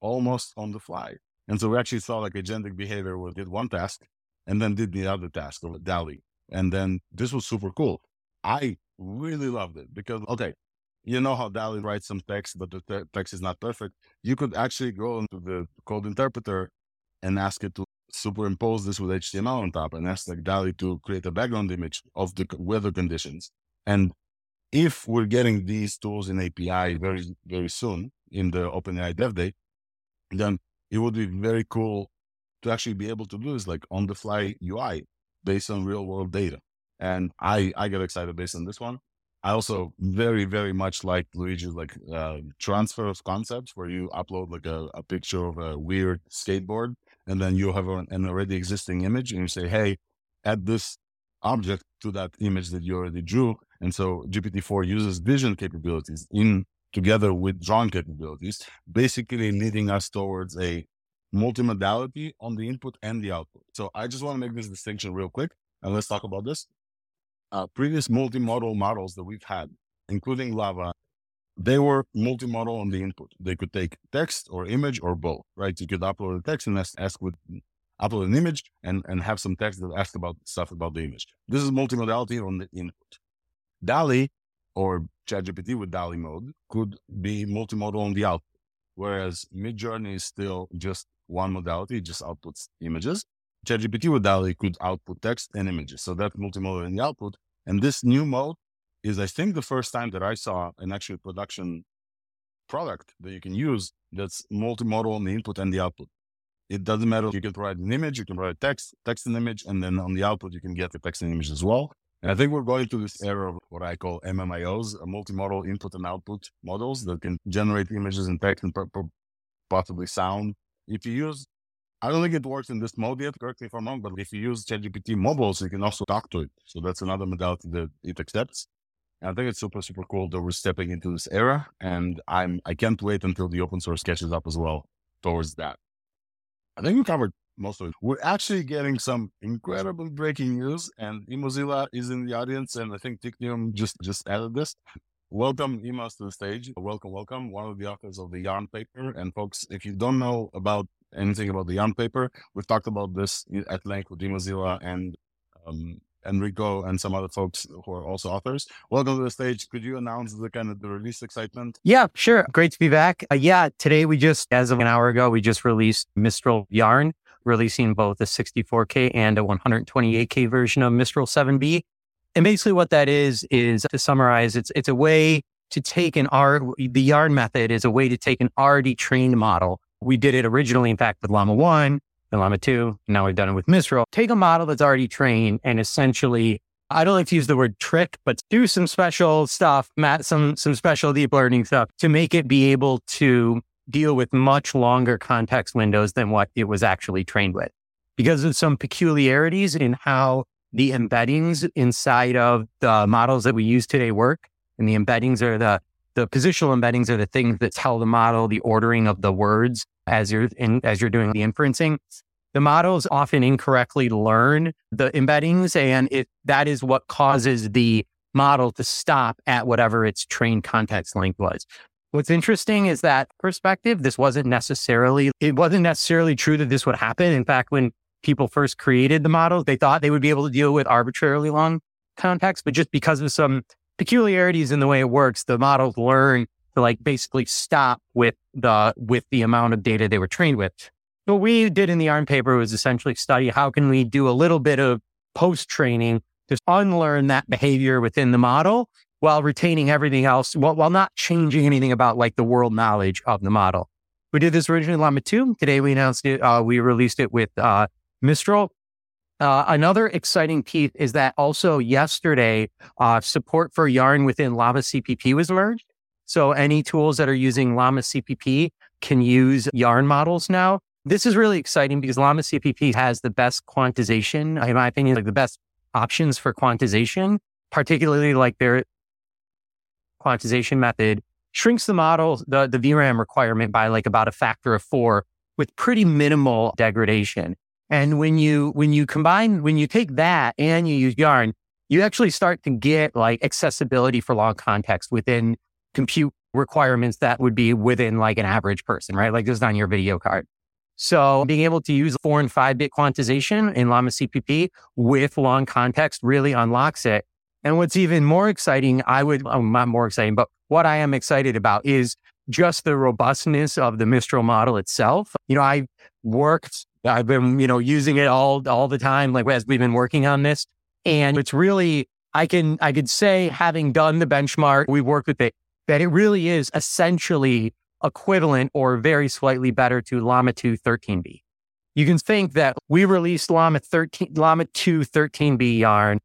Speaker 1: almost on the fly. And so we actually saw like agentic behavior where did one task and then did the other task of DALL-E. And then this was super cool. I really loved it because, okay, you know how DALL-E writes some text, but the te- text is not perfect. You could actually go into the code interpreter and ask it to superimpose this with HTML on top and ask like DALL-E to create a background image of the weather conditions. And if we're getting these tools in API very, very soon in the OpenAI Dev Day, then it would be very cool to actually be able to do this like on the fly UI based on real world data. And I, I get excited based on this one. I also very, very much like Luigi's like uh, transfer of concepts where you upload like a, a picture of a weird skateboard and then you have an, already existing image and you say, hey, add this object to that image that you already drew. And so GPT-4 uses vision capabilities in together with drawing capabilities, basically leading us towards a multimodality on the input and the output. So I just want to make this distinction real quick and let's talk about this. Uh, previous multimodal models that we've had, including LLaVA, they were multimodal on the input. They could take text or image or both, right? You could upload a text and ask, ask with upload an image and, and have some text that asks about stuff about the image. This is multimodality on the input. DALL-E or ChatGPT with DALL-E mode could be multimodal on the output, whereas Midjourney is still just one modality, it just outputs images. ChatGPT with DALL-E could output text and images. So that's multimodal in the output. And this new mode is I think the first time that I saw an actual production product that you can use that's multimodal on the input and the output. It doesn't matter. You can provide an image, you can provide text, text and image, and then on the output, you can get the text and image as well. And I think we're going to this era of what I call MMIOs, a uh, multimodal input and output models that can generate images and text and possibly sound. If you use, I don't think it works in this mode yet, correct me if I'm wrong, but if you use ChatGPT mobiles, you can also talk to it. So that's another modality that it accepts. I think it's super, super cool that we're stepping into this era. And I'm, I can't wait until the open source catches up as well towards that. I think we covered most of it. We're actually getting some incredible breaking news and Emozilla is in the audience. And I think Teknium just, just added this. Welcome Emos to the stage. Welcome, welcome. One of the authors of the Yarn paper. And folks, if you don't know about anything about the Yarn paper, we've talked about this at length with Emozilla and um, Enrico and some other folks who are also authors. Welcome to the stage. Could you announce the kind of the release excitement?
Speaker 6: Yeah, sure. Great to be back. Uh, yeah, today we just, as of an hour ago, we just released Mistral Yarn, releasing both a 64K and a 128K version of Mistral 7B. And basically what that is, is to summarize, it's, it's a way to take an R, the yarn method is a way to take an already trained model. We did it originally, in fact, with Llama 1 and Llama 2. Now we've done it with Mistral. Take a model that's already trained and essentially, I don't like to use the word trick, but do some special stuff, some, some special deep learning stuff to make it be able to deal with much longer context windows than what it was actually trained with. Because of some peculiarities in how the embeddings inside of the models that we use today work. And the embeddings are the, the positional embeddings are the things that tell the model the ordering of the words as you're in, as you're doing the inferencing. The models often incorrectly learn the embeddings, and it that is what causes the model to stop at whatever its trained context length was. What's interesting is that perspective, this wasn't necessarily, it wasn't necessarily true that this would happen. In fact, when people first created the models, they thought they would be able to deal with arbitrarily long context, but just because of some peculiarities in the way it works, the models learn to like basically stop with the with the amount of data they were trained with. What we did in the Yarn paper was essentially study how can we do a little bit of post training to unlearn that behavior within the model while retaining everything else, while, while not changing anything about like the world knowledge of the model. We did this originally in Llama 2. Today we announced it. Uh, we released it with uh, Mistral. Uh, another exciting piece is that also yesterday, uh, support for Yarn within Llama CPP was merged. So any tools that are using Llama CPP can use Yarn models now. This is really exciting because Llama CPP has the best quantization, in my opinion, like the best options for quantization, particularly like their quantization method shrinks the model, the, the VRAM requirement by like about a factor of four with pretty minimal degradation. And when you, when you combine, when you take that and you use Yarn, you actually start to get like accessibility for long context within compute requirements that would be within like an average person, right? Like this is on your video card. So being able to use four and five bit quantization in Llama CPP with long context really unlocks it. And what's even more exciting, I would, oh, not more exciting, but what I am excited about is just the robustness of the Mistral model itself. You know, I worked I've been, you know, using it all all the time, like as we've been working on this. And it's really, I can I could say, having done the benchmark, we've worked with it, that it really is essentially equivalent or very slightly better to Llama 2 13B. You can think that we released Llama 13, Llama 2 13B yarn.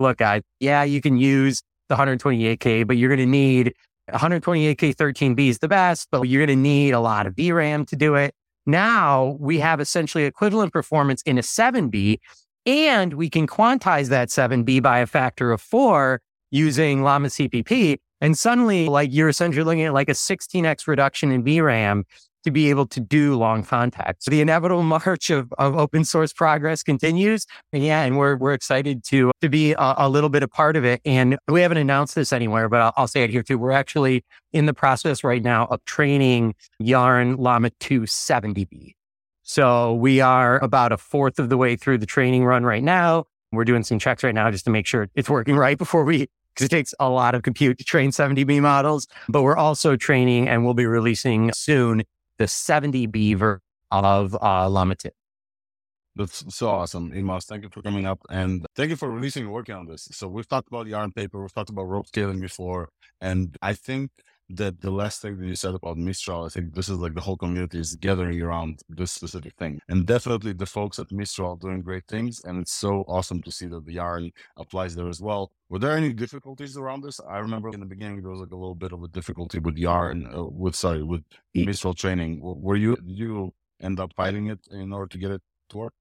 Speaker 6: Look, guys, yeah, you can use the 128K, but you're going to need 128K 13B is the best, but you're going to need a lot of VRAM to do it. Now we have essentially equivalent performance in a 7B, and we can quantize that 7B by a factor of four using Llama CPP. And suddenly, like you're essentially looking at like a 16x reduction in VRAM to be able to do long contacts. So the inevitable march of, of open source progress continues. Yeah, and we're we're excited to to be a, a, little bit a part of it. And we haven't announced this anywhere, but I'll, I'll, say it here too. We're actually in the process right now of training Yarn Llama 2 70B. So we are about a fourth of the way through the training run right now. We're doing some checks right now just to make sure it's working right before we because it takes a lot of compute to train 70B models, but we're also training and we'll be releasing soon the 70B version of uh, Llama 2.
Speaker 1: That's so awesome, Imaz. Thank you for coming up and thank you for releasing and working on this. So we've talked about the yarn paper, we've talked about rope scaling before, and I think that the last thing that you said about Mistral, I think this is like the whole community is gathering around this specific thing. And definitely the folks at Mistral doing great things. And it's so awesome to see that the yarn applies there as well. Were there any difficulties around this? I remember in the beginning there was like a little bit of a difficulty with yarn, uh, with sorry, with Mistral training. Were you did you end up fighting it in order to get it to work?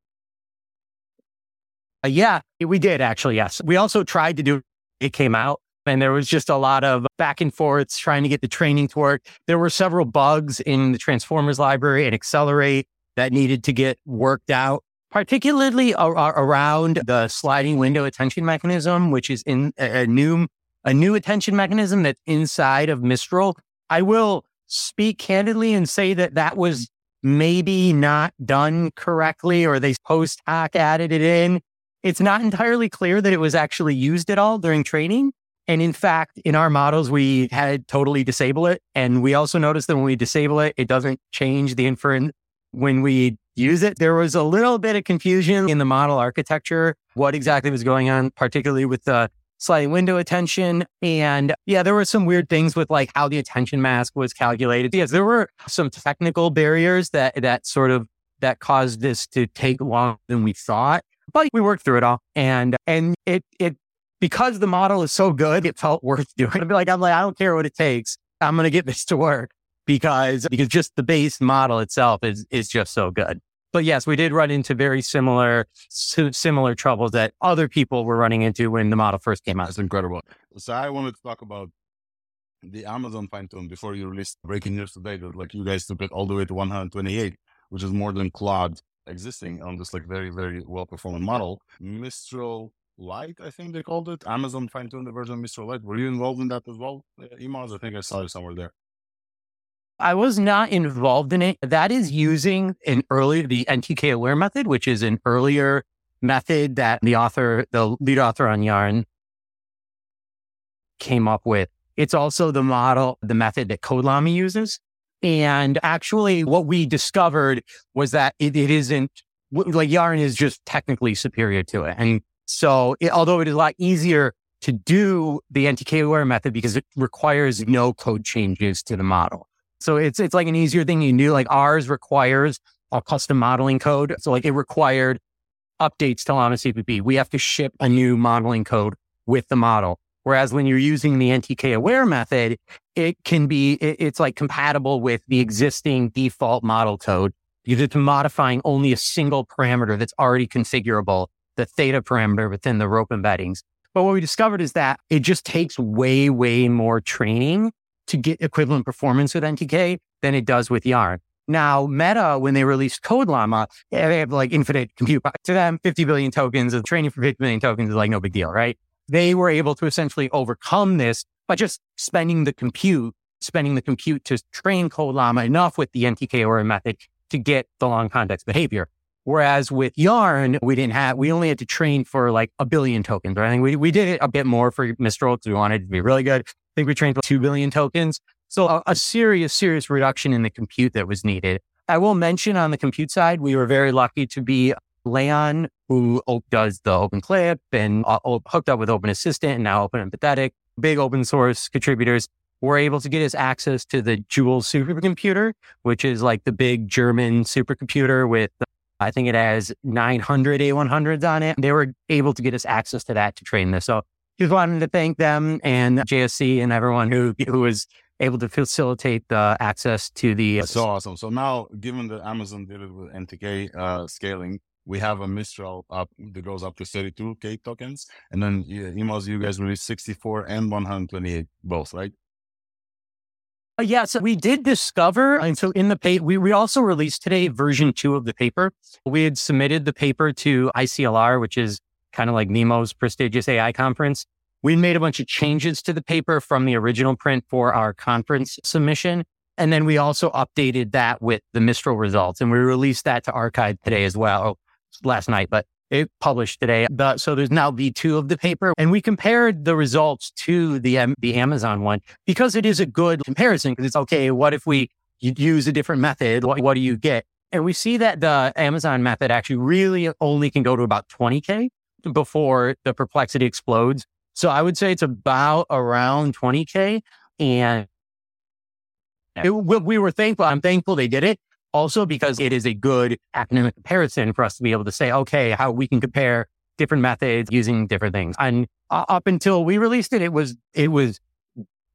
Speaker 6: Uh, yeah, we did actually. Yes, we also tried to do. It came out and there was just a lot of back and forths trying to get the training to work. There were several bugs in the Transformers library and Accelerate that needed to get worked out, particularly a- around the sliding window attention mechanism, which is in a new a new attention mechanism that's inside of Mistral. I will speak candidly and say that that was maybe not done correctly, or they post hoc added it in. It's not entirely clear that it was actually used at all during training. And in fact, in our models, we had totally disable it. And we also noticed that when we disable it, it doesn't change the inference when we use it. There was a little bit of confusion in the model architecture, what exactly was going on, particularly with the sliding window attention. And yeah, there were some weird things with like how the attention mask was calculated. Yes, there were some technical barriers that, that sort of, that caused this to take longer than we thought but we worked through it all and and it it because the model is so good, it felt worth doing. Be like, I'm like, I don't care what it takes. I'm going to get this to work because, because just the base model itself is, is just so good. But yes, we did run into very similar, similar troubles that other people were running into when the model first came out.
Speaker 1: That's incredible. So I wanted to talk about the Amazon tune before you released breaking news today that like you guys took it all the way to 128, which is more than Claude existing on this like very, very well performing model. Mistral Lite, I think they called it. Amazon fine tuned the version of Mistral Lite. Were you involved in that as well, uh, Imaz? I think I saw you somewhere there.
Speaker 6: I was not involved in it. That is using an earlier, the NTK aware method, which is an earlier method that the author, the lead author on Yarn came up with. It's also the model, the method that CodeLlama uses. And actually what we discovered was that it, it isn't like Yarn is just technically superior to it. And so it, although it is a lot easier to do the NTK aware method because it requires no code changes to the model. So it's, it's like an easier thing you do. Like ours requires a custom modeling code. So like it required updates to Llama CPP. We have to ship a new modeling code with the model. Whereas when you're using the NTK aware method, it can be, it, it's like compatible with the existing default model code because it's modifying only a single parameter that's already configurable the theta parameter within the rope embeddings. But what we discovered is that it just takes way, way more training to get equivalent performance with NTK than it does with Yarn. Now, Meta, when they released Code CodeLlama, eh, they have like infinite compute. To them, 50 billion tokens of training for 50 billion tokens is like no big deal, right? They were able to essentially overcome this by just spending the compute, spending the compute to train CodeLlama enough with the NTK aware method to get the long context behavior. Whereas with Yarn, we didn't have, we only had to train for like a billion tokens. Right? I think we, we did it a bit more for Mistral because we wanted to be really good. I think we trained for 2 billion tokens. So a, a serious, serious reduction in the compute that was needed. I will mention on the compute side, we were very lucky to be LAION, who does the Open Clip and uh, hooked up with Open Assistant and now Open Empathetic, big open source contributors, were able to get us access to the JUWELS supercomputer, which is like the big German supercomputer with, I think it has 900 A100s on it. They were able to get us access to that to train this. So just wanted to thank them and JSC and everyone who, who was able to facilitate the access to the.
Speaker 1: That's so awesome. So now, given that Amazon did it with NTK uh, scaling, we have a Mistral up that goes up to 32k tokens, and then emails you guys release 64 and 128 both, right?
Speaker 6: Uh, yeah, so we did discover, and so in the paper, we, we also released today version two of the paper. We had submitted the paper to ICLR, which is kind of like NEMO's prestigious AI conference. We made a bunch of changes to the paper from the original print for our conference submission. And then we also updated that with the Mistral results and we released that to arXiv today as well, last night, but it published today. The, so there's now V2 of the paper and we compared the results to the, um, the Amazon one because it is a good comparison because it's okay. What if we use a different method? What, what do you get? And we see that the Amazon method actually really only can go to about 20K before the perplexity explodes. So I would say it's about around 20K. And it, we were thankful. I'm thankful they did it also because it is a good academic comparison for us to be able to say, okay, how we can compare different methods using different things. And uh, up until we released it, it was, it was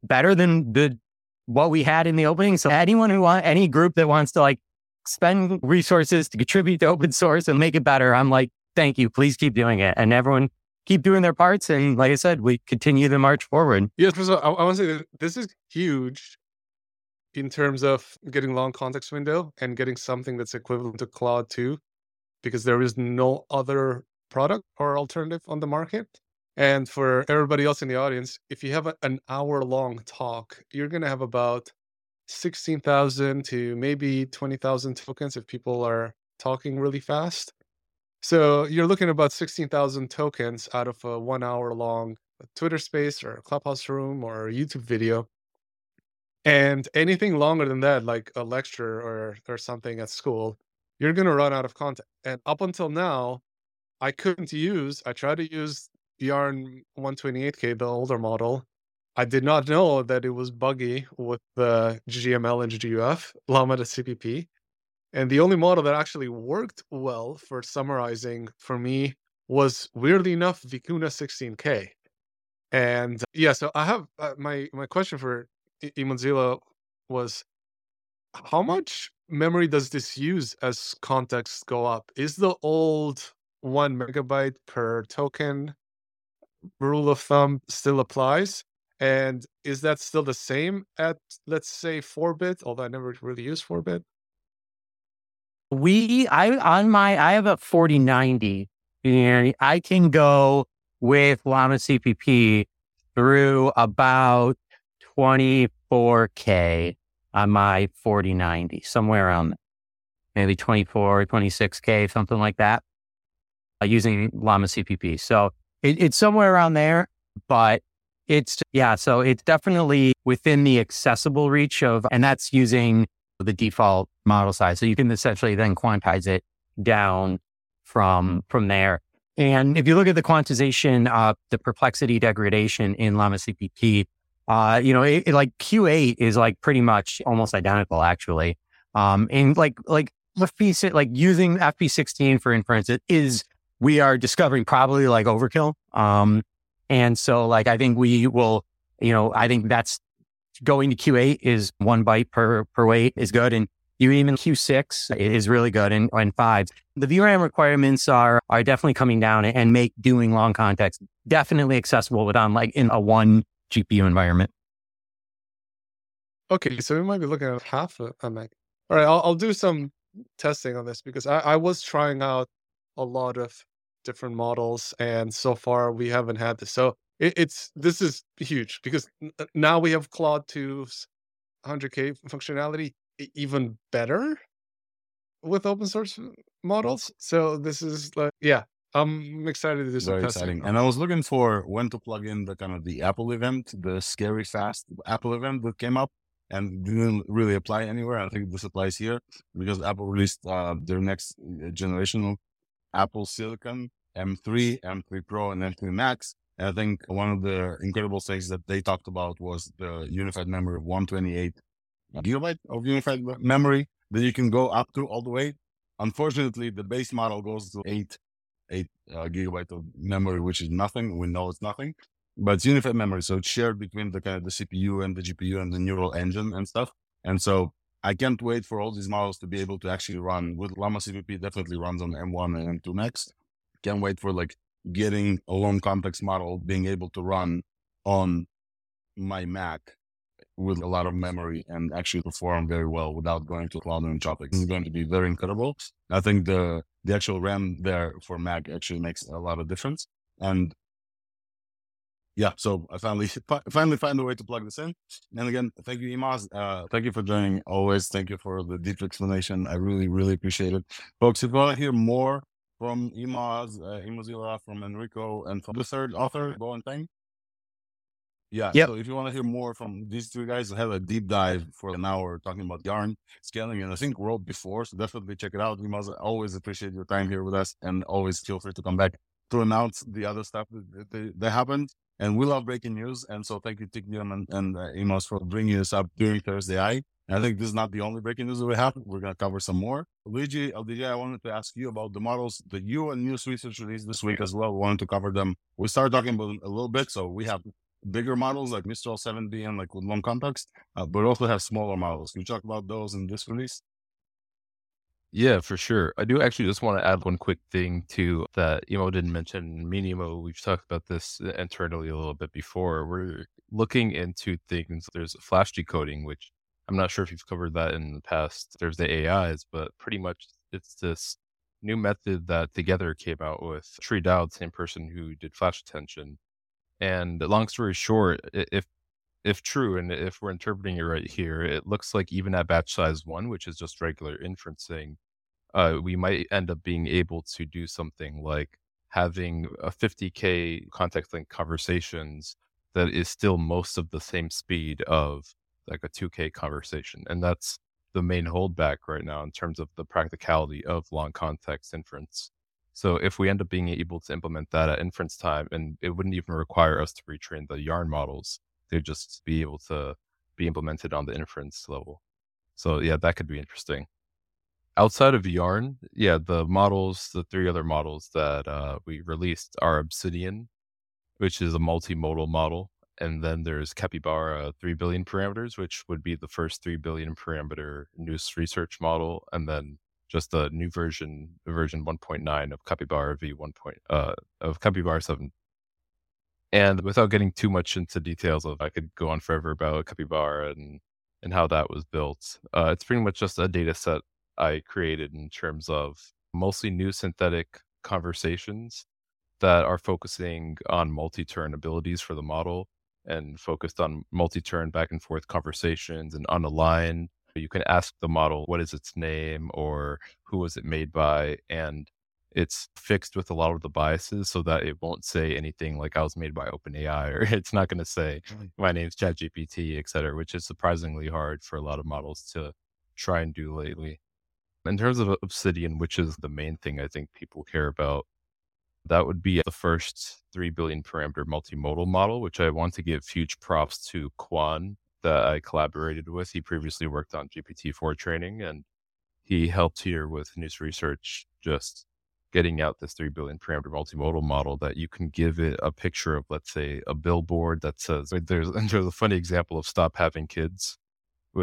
Speaker 6: better than the, what we had in the opening. So anyone who want, any group that wants to like spend resources to contribute to open source and make it better, I'm like, thank you. Please keep doing it. And everyone keep doing their parts. And like I said, we continue the march forward.
Speaker 2: Yes, I, I want to say this is huge in terms of getting long context window and getting something that's equivalent to Claude 2, because there is no other product or alternative on the market. And for everybody else in the audience, if you have a, an hour long talk, you're going to have about 16,000 to maybe 20,000 tokens if people are talking really fast. So you're looking at about 16,000 tokens out of a one hour long Twitter space or Clubhouse room or YouTube video. And anything longer than that, like a lecture or, or something at school, you're going to run out of content. And up until now, I couldn't use, I tried to use Yarn 128K, the older model. I did not know that it was buggy with the GGML and GGUF, Llama CPP. And the only model that actually worked well for summarizing for me was weirdly enough Vicuna 16K. And yeah, so I have uh, my my question for Emozilla was how mm. much memory does this use as context go up? Is the old one megabyte per token rule of thumb still applies? And is that still the same at let's say four bit? Although I never really use four bit.
Speaker 6: We, I, on my, I have a 4090 and I can go with Llama CPP through about 24K on my 4090, somewhere around maybe 24, 26K, something like that, uh, using Llama CPP. So it, it's somewhere around there, but it's, yeah, so it's definitely within the accessible reach of, and that's using the default model size. So you can essentially then quantize it down from, from there. And if you look at the quantization of the perplexity degradation in Llama CPP, uh, you know, it, it, like Q8 is like pretty much almost identical actually. Um, and like, like FP, like using FP16 for inference, is, we are discovering probably like overkill. Um, and so like, I think we will, you know, I think that's going to Q8 is one byte per, per weight is good. And you even Q6 is really good and, and five. The VRAM requirements are, are definitely coming down and make doing long context definitely accessible without like in a one GPU environment.
Speaker 2: Okay, so we might be looking at half a, a meg. All right, I'll, I'll do some testing on this because I, I was trying out a lot of different models and so far we haven't had this. So it, it's this is huge because now we have Claude 2's 100k functionality even better with open source models. So this is like yeah, I'm excited to do some
Speaker 1: Very
Speaker 2: testing.
Speaker 1: exciting. And I was looking for when to plug in the kind of the Apple event, the scary fast Apple event that came up. and didn't really apply anywhere. I think this applies here because Apple released uh, their next uh, generation of Apple Silicon M3, M3 Pro, and M3 Max. And I think one of the incredible things that they talked about was the unified memory of 128 gigabyte of unified memory that you can go up to all the way. Unfortunately, the base model goes to eight, eight uh, gigabyte of memory, which is nothing. We know it's nothing, but it's unified memory. So it's shared between the kind of the CPU and the GPU and the neural engine and stuff. And so I can't wait for all these models to be able to actually run with Llama CPP definitely runs on M1 and M2 Max. Can't wait for like getting a long complex model being able to run on my Mac with a lot of memory and actually perform very well without going to cloud and. This is going to be very incredible. I think the the actual RAM there for Mac actually makes a lot of difference. And yeah, so I finally finally find a way to plug this in. And again, thank you, Imaz. Uh, thank you for joining. Always thank you for the deep explanation. I really, really appreciate it, folks. If you want to hear more from Imaaz, uh, Emozilla, from Enrico, and from the third author, Bowen Tang. Yeah.
Speaker 6: Yep.
Speaker 1: So if you want to hear more from these two guys, I have a deep dive for an hour talking about yarn scaling, and I think wrote before, so definitely check it out. Imaaz, I always appreciate your time here with us, and always feel free to come back to announce the other stuff that, that, that happened. And we love breaking news. And so thank you, Teknium and, and uh, Imaaz for bringing this up during ThursdAI. I think this is not the only breaking news that we have. We're going to cover some more. Luigi, LDJ, I wanted to ask you about the models that you and Nous Research released this week as well. We wanted to cover them. We started talking about them a little bit. So we have bigger models like Mistral 7B and like with long context, uh, but also have smaller models. Can you talk about those in this release?
Speaker 3: Yeah, for sure. I do actually just want to add one quick thing too that Emo didn't mention. Me and we've talked about this internally a little bit before. We're looking into things. There's flash decoding, which I'm not sure if you've covered that in the past. There's the AIs, but pretty much it's this new method that Together came out with. Tri Dao, same person who did flash attention. And long story short, if if true, and if we're interpreting it right here, it looks like even at batch size one, which is just regular inferencing, uh, we might end up being able to do something like having a 50k context link conversations that is still most of the same speed of like a 2k conversation and that's the main holdback right now in terms of the practicality of long context inference so if we end up being able to implement that at inference time and it wouldn't even require us to retrain the yarn models they'd just be able to be implemented on the inference level so yeah that could be interesting outside of Yarn, yeah, the models, the three other models that uh, we released are Obsidian, which is a multimodal model. And then there's Capybara 3 billion parameters, which would be the first 3 billion parameter Nous research model. And then just a new version, version 1.9 of Capybara V1. Point, uh, of Capybara 7. And without getting too much into details of, I could go on forever about Capybara and and how that was built. Uh, it's pretty much just a data set I created in terms of mostly new synthetic conversations that are focusing on multi-turn abilities for the model and focused on multi-turn back and forth conversations and unaligned. You can ask the model what is its name or who was it made by and it's fixed with a lot of the biases so that it won't say anything like I was made by OpenAI or it's not going to say my name's ChatGPT, et cetera, which is surprisingly hard for a lot of models to try and do lately. In terms of Obsidian, which is the main thing I think people care about, that would be the first 3 billion parameter multimodal model, which I want to give huge props to Quan that I collaborated with. He previously worked on GPT-4 training and he helped here with Nous Research just getting out this 3 billion parameter multimodal model that you can give it a picture of, let's say, a billboard that says, there's, there's a funny example of stop having kids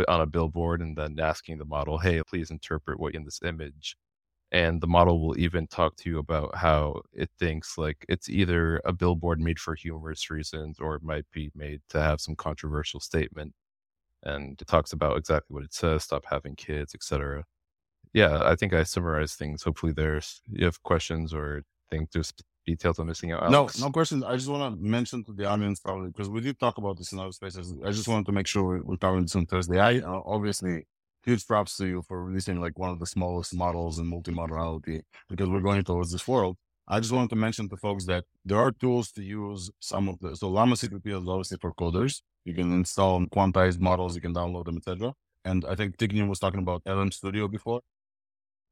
Speaker 3: on a billboard and then asking the model, hey, please interpret what in this image. And the model will even talk to you about how it thinks like it's either a billboard made for humorous reasons or it might be made to have some controversial statement. And it talks about exactly what it says, stop having kids, etc. Yeah, I think I summarized things. Hopefully there's you have questions or think there's details I'm missing out?
Speaker 1: Alex? No, no questions. I just want to mention to the audience probably because we did talk about this in other spaces. I just wanted to make sure we're covering this on Thursday. I uh, obviously huge props to you for releasing like one of the smallest models in multimodality because we're going towards this world. I just wanted to mention to folks that there are tools to use some of the, so Llama CPP is obviously for coders. You can install quantized models, you can download them, etc. And I think Teknium was talking about LM Studio before.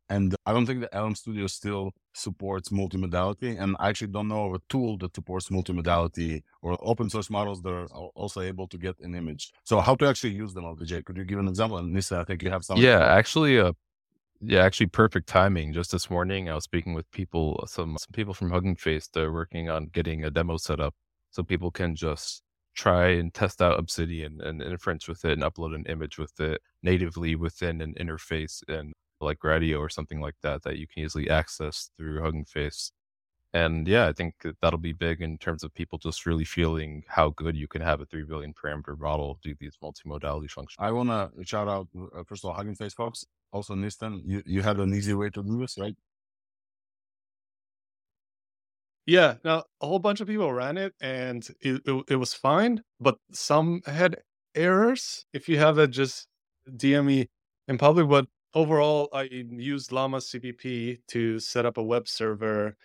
Speaker 1: And I don't think the LM Studio still supports multimodality. And I actually don't know of a tool that supports multimodality or open source models that are also able to get an image. So how to actually use them, LDJ? Could you give an example? And Nisa, I think you have some.
Speaker 3: Yeah, actually, uh, yeah, actually, perfect timing. Just this morning, I was speaking with people, some some people from Hugging Face. They're working on getting a demo set up so people can just try and test out Obsidian and inference with it and upload an image with it natively within an interface and like Gradio or something like that that you can easily access through Hugging Face. And yeah, I think that'll be big in terms of people just really feeling how good you can have a 3 billion parameter model do these multimodality functions.
Speaker 1: I want to shout out, uh, first of all, Hugging Face folks. Also, Nisten, you, you had an easy way to do this, right?
Speaker 2: Yeah, now a whole bunch of people ran it and it, it, it was fine, but some had errors. If you have it, just DM me in public. But overall, I used Llama CPP to set up a web server,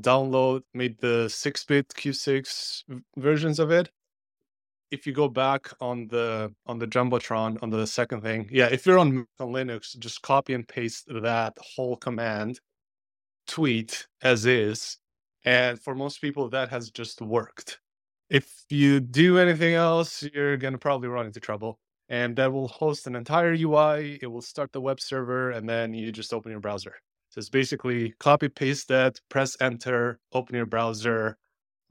Speaker 2: download, made the 6 bit Q6 versions of it. If you go back on the on the jumbotron on the second thing, yeah, if you're on, on Linux, just copy and paste that whole command, tweet as is, and for most people, that has just worked. If you do anything else, you're gonna probably run into trouble and that will host an entire UI. It will start the web server, and then you just open your browser. So it's basically copy paste that, press enter, open your browser,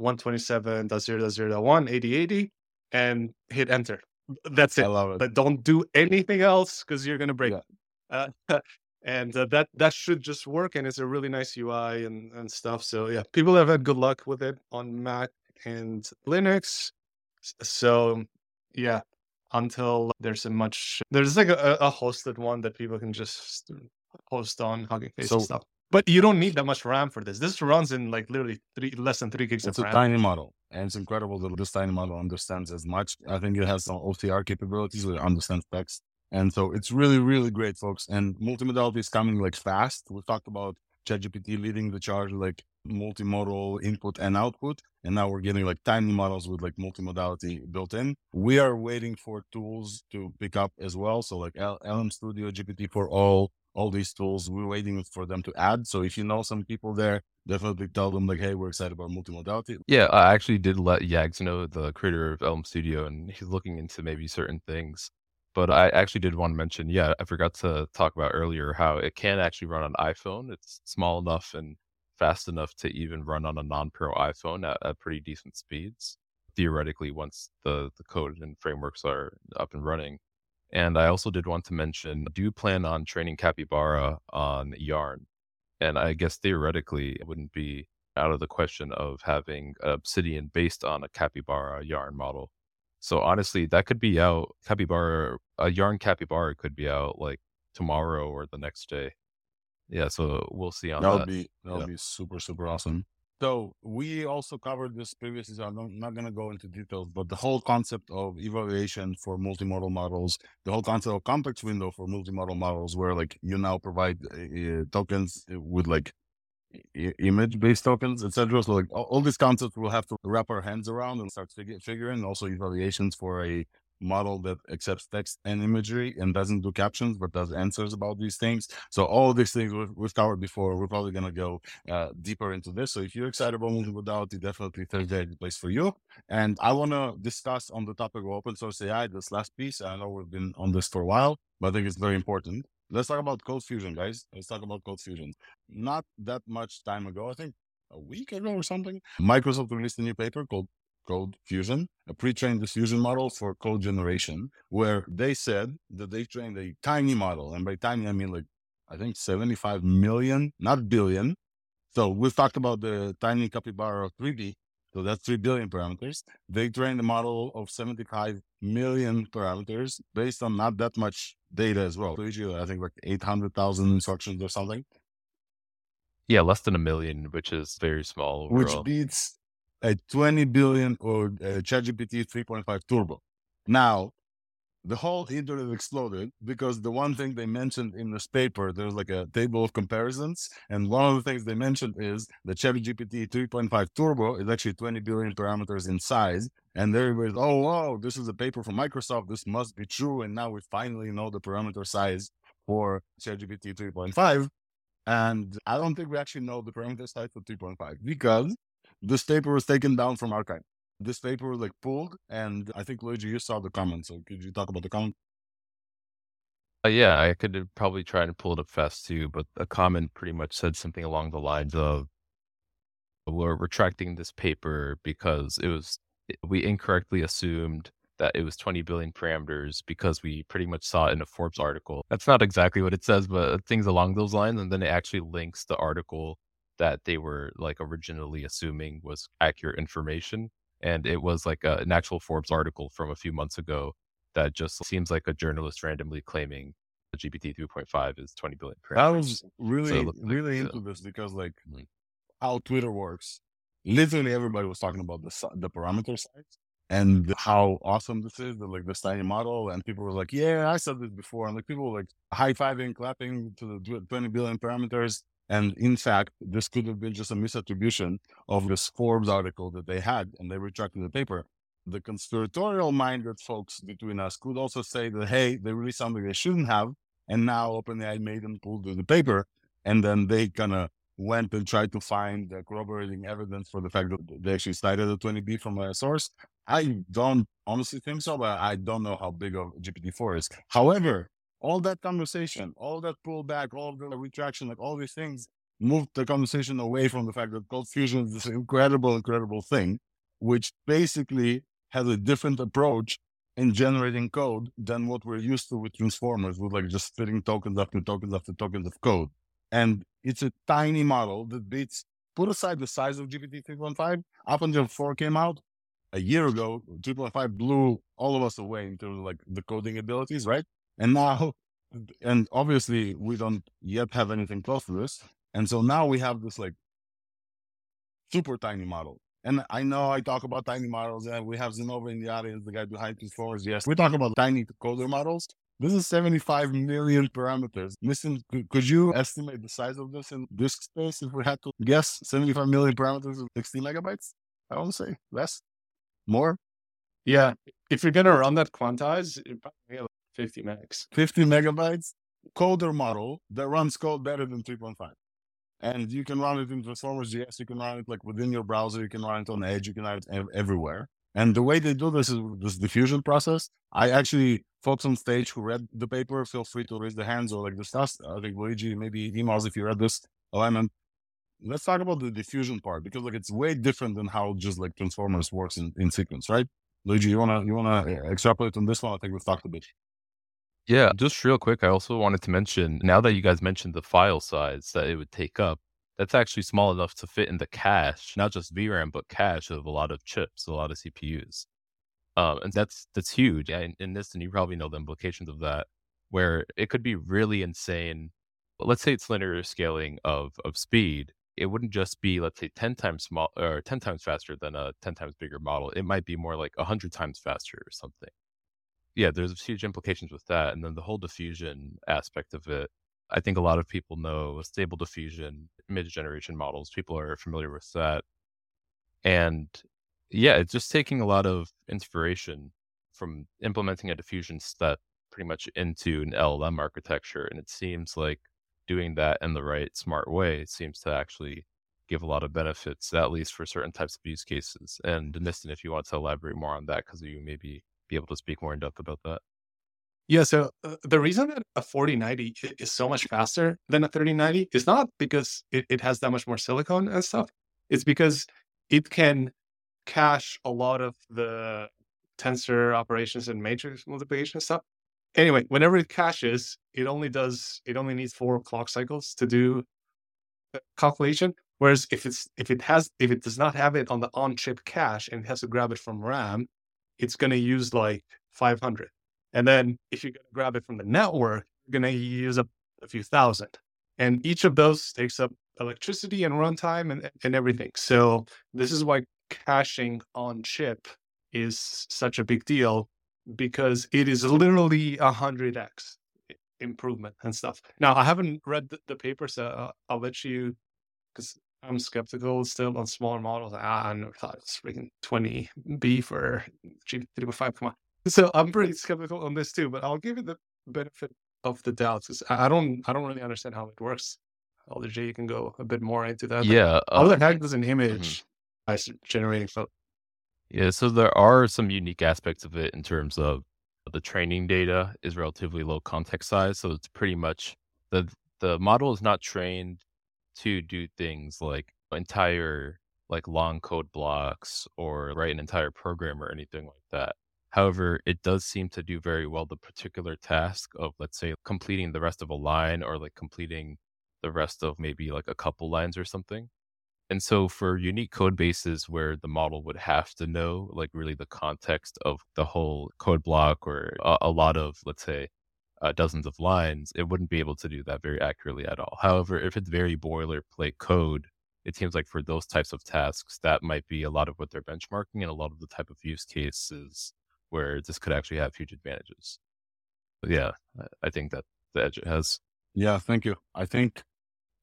Speaker 2: 127.0.0.1, 8080, and hit enter. That's it.
Speaker 1: I love it.
Speaker 2: But don't do anything else because you're gonna break. Yeah. Uh, and uh, that that should just work, and it's a really nice UI and and stuff. So yeah, people have had good luck with it on Mac and Linux. So yeah, until there's a much there's like a, a hosted one that people can just host on Hugging Face so, and stuff. But you don't need that much RAM for this. This runs in like literally three less than three gigs
Speaker 1: it's
Speaker 2: of
Speaker 1: RAM. It's a tiny model, and it's incredible that this tiny model understands as much. I think it has some OCR capabilities, where it understands text, and so it's really, really great, folks. And multimodality is coming like fast. We talked about ChatGPT leading the charge, like multimodal input and output. And now we're getting like tiny models with like multimodality built in. We are waiting for tools to pick up as well. So like LM Studio, GPT4All, all these tools, we're waiting for them to add. So if you know some people there, definitely tell them like, hey, we're excited about multimodality.
Speaker 3: Yeah, I actually did let Yags know, the creator of LM Studio, and he's looking into maybe certain things. But I actually did want to mention, yeah, I forgot to talk about earlier how it can actually run on iPhone. It's small enough and fast enough to even run on a non-pro iPhone at, at pretty decent speeds. Theoretically, once the the code and frameworks are up and running. And I also did want to mention, do plan on training Capybara on Yarn? And I guess theoretically, it wouldn't be out of the question of having Obsidian based on a Capybara Yarn model. So honestly, that could be out. Capybara, a Yarn Capybara could be out like tomorrow or the next day yeah, so we'll see on
Speaker 1: that.
Speaker 3: That
Speaker 1: be that would yeah. be super super awesome. So we also covered this previously. So I'm not going to go into details, but the whole concept of evaluation for multimodal models, the whole concept of context window for multimodal models, where like you now provide uh, tokens with like image based tokens, etc. So like all, all, these concepts we'll have to wrap our hands around and start fig- figuring. Also evaluations for a model that accepts text and imagery and doesn't do captions but does answers about these things. So all these things we've, we've covered before we're probably going to go uh, deeper into this. So if you're excited about multimodality definitely ThursdAI is the place for you. And i want to discuss on the topic of open source ai this last piece. I know we've been on this for a while but i think it's very important. Let's talk about CodeFusion guys. Let's talk about CodeFusion not that much time ago i think a week ago or something microsoft released a new paper called CodeFusion, a pre-trained diffusion model for code generation, where they said that they trained a tiny model. And by tiny, I mean like, I think 75 million, not billion. So we've talked about the tiny capybara 3B. So that's 3 billion parameters. They trained a model of 75 million parameters based on not that much data as well. So I think like 800,000 instructions or something.
Speaker 3: Yeah, less than a million, which is very small.
Speaker 1: Overall. Which beats a 20 billion or ChatGPT 3.5 Turbo. Now, the whole internet exploded because the one thing they mentioned in this paper, there's like a table of comparisons. And one of the things they mentioned is the ChatGPT 3.5 Turbo is actually 20 billion parameters in size. And everybody's, oh, wow, this is a paper from Microsoft. This must be true. And now we finally know the parameter size for ChatGPT 3.5. And I don't think we actually know the parameter size for 3.5 because this paper was taken down from arXiv. this paper was like pulled, and I think Luigi, you saw the comment. So could you talk about the comment?
Speaker 3: Uh, yeah, I could probably try and pull it up fast too, but a comment pretty much said something along the lines of, "We're retracting this paper because it was we incorrectly assumed that it was 20 billion parameters because we pretty much saw it in a Forbes article. That's not exactly what it says, but things along those lines. And then it actually links the article that they were like originally assuming was accurate information and it was like a, an actual Forbes article from a few months ago that just seems like a journalist randomly claiming the GPT 3.5 is 20 billion.
Speaker 1: Parameters. I was really, so really like, into this because like mm-hmm. how Twitter works. Literally everybody was talking about the the parameter size and how awesome this is, the, like this tiny model. And people were like, "Yeah, I said this before." And like people were like high fiving, clapping to the 20 billion parameters. And in fact, this could have been just a misattribution of this Forbes article that they had, and they retracted the paper. The conspiratorial minded folks between us could also say that, hey, they released something they shouldn't have, and now OpenAI made them pull the paper, and then they kind of went and tried to find the corroborating evidence for the fact that they actually cited a 20B from a source. I don't honestly think so, but I don't know how big of GPT-4 is. However, all that conversation, all that pullback, all the retraction, like all these things moved the conversation away from the fact that CodeFusion is this incredible, incredible thing, which basically has a different approach in generating code than what we're used to with transformers, with like just fitting tokens after tokens after tokens of code. And it's a tiny model that beats, put aside the size of GPT 3.5, up until 4 came out, a year ago, 3.5 blew all of us away in terms of like the coding abilities, right? And now, and obviously we don't yet have anything close to this. And so now we have this like super tiny model. And I know I talk about tiny models and we have Xenova in the audience, the guy behind these floors. Yes, we talk about tiny coder models. This is 75 million parameters. Nisten, could, you estimate the size of this in disk space if we had to guess 75 million parameters of 16 megabytes? I want to say less, more.
Speaker 2: Yeah. If you're going to run that quantize, probably 50 megs.
Speaker 1: 50 megabytes coder model that runs code better than 3.5. And you can run it in Transformers JS. You can run it like within your browser. You can run it on Edge. You can run it everywhere. And the way they do this is this diffusion process. I actually, folks on stage who read the paper, feel free to raise their hands or like discuss. I think Luigi, maybe emails if you read this alignment. Let's talk about the diffusion part because like it's way different than how just like Transformers works in, in sequence, right? Luigi, you wanna you wanna uh, extrapolate on this one? I think we've talked a bit.
Speaker 3: Yeah, just real quick, I also wanted to mention now that you guys mentioned the file size that it would take up, that's actually small enough to fit in the cache, not just VRAM, but cache of a lot of chips, a lot of CPUs. Um, and that's that's huge. And in this, and you probably know the implications of that, where it could be really insane. Let's say it's linear scaling of of speed. It wouldn't just be, let's say, 10 times small or 10 times faster than a 10 times bigger model. It might be more like 100 times faster or something yeah, there's huge implications with that. And then the whole diffusion aspect of it. I think a lot of people know stable diffusion, mid generation models. People are familiar with that. And yeah, it's just taking a lot of inspiration from implementing a diffusion step pretty much into an LLM architecture. And it seems like doing that in the right smart way seems to actually give a lot of benefits, at least for certain types of use cases. And Nisten, if you want to elaborate more on that, because you maybe be able to speak more in depth about that.
Speaker 2: Yeah, so uh, the reason that a 4090 is so much faster than a 3090 is not because it, it has that much more silicon and stuff. It's because it can cache a lot of the tensor operations and matrix multiplication stuff. Anyway, whenever it caches, it only does it only needs four clock cycles to do calculation. Whereas if it's if it has if it does not have it on the on chip cache and it has to grab it from RAM, it's going to use like 500. And then if you're going to grab it from the network, you're going to use a few thousand. And each of those takes up electricity and runtime and, and everything. So this is why caching on chip is such a big deal because it is literally a hundred x improvement and stuff. Now I haven't read the, the paper, so uh, I'll let you because I'm skeptical still on smaller models. Ah, I never thought it's freaking 20B for G3.5. Come on. So I'm pretty skeptical on this too, but I'll give you the benefit of the doubt because I don't I don't really understand how it works. LDJ, you can go a bit more into that.
Speaker 3: Yeah.
Speaker 2: How the heck does an image by generating photo?
Speaker 3: Yeah, so there are some unique aspects of it in terms of the training data is relatively low context size, so it's pretty much the the model is not trained to do things like entire like long code blocks or write an entire program or anything like that. However, it does seem to do very well the particular task of let's say completing the rest of a line or like completing the rest of maybe like a couple lines or something. And so for unique code bases where the model would have to know like really the context of the whole code block or a, a lot of, let's say, uh, dozens of lines, it wouldn't be able to do that very accurately at all. However, if it's very boilerplate code, it seems like for those types of tasks, that might be a lot of what they're benchmarking and a lot of the type of use cases where this could actually have huge advantages. But yeah, I- think that the edge it has.
Speaker 1: Yeah, thank you. I think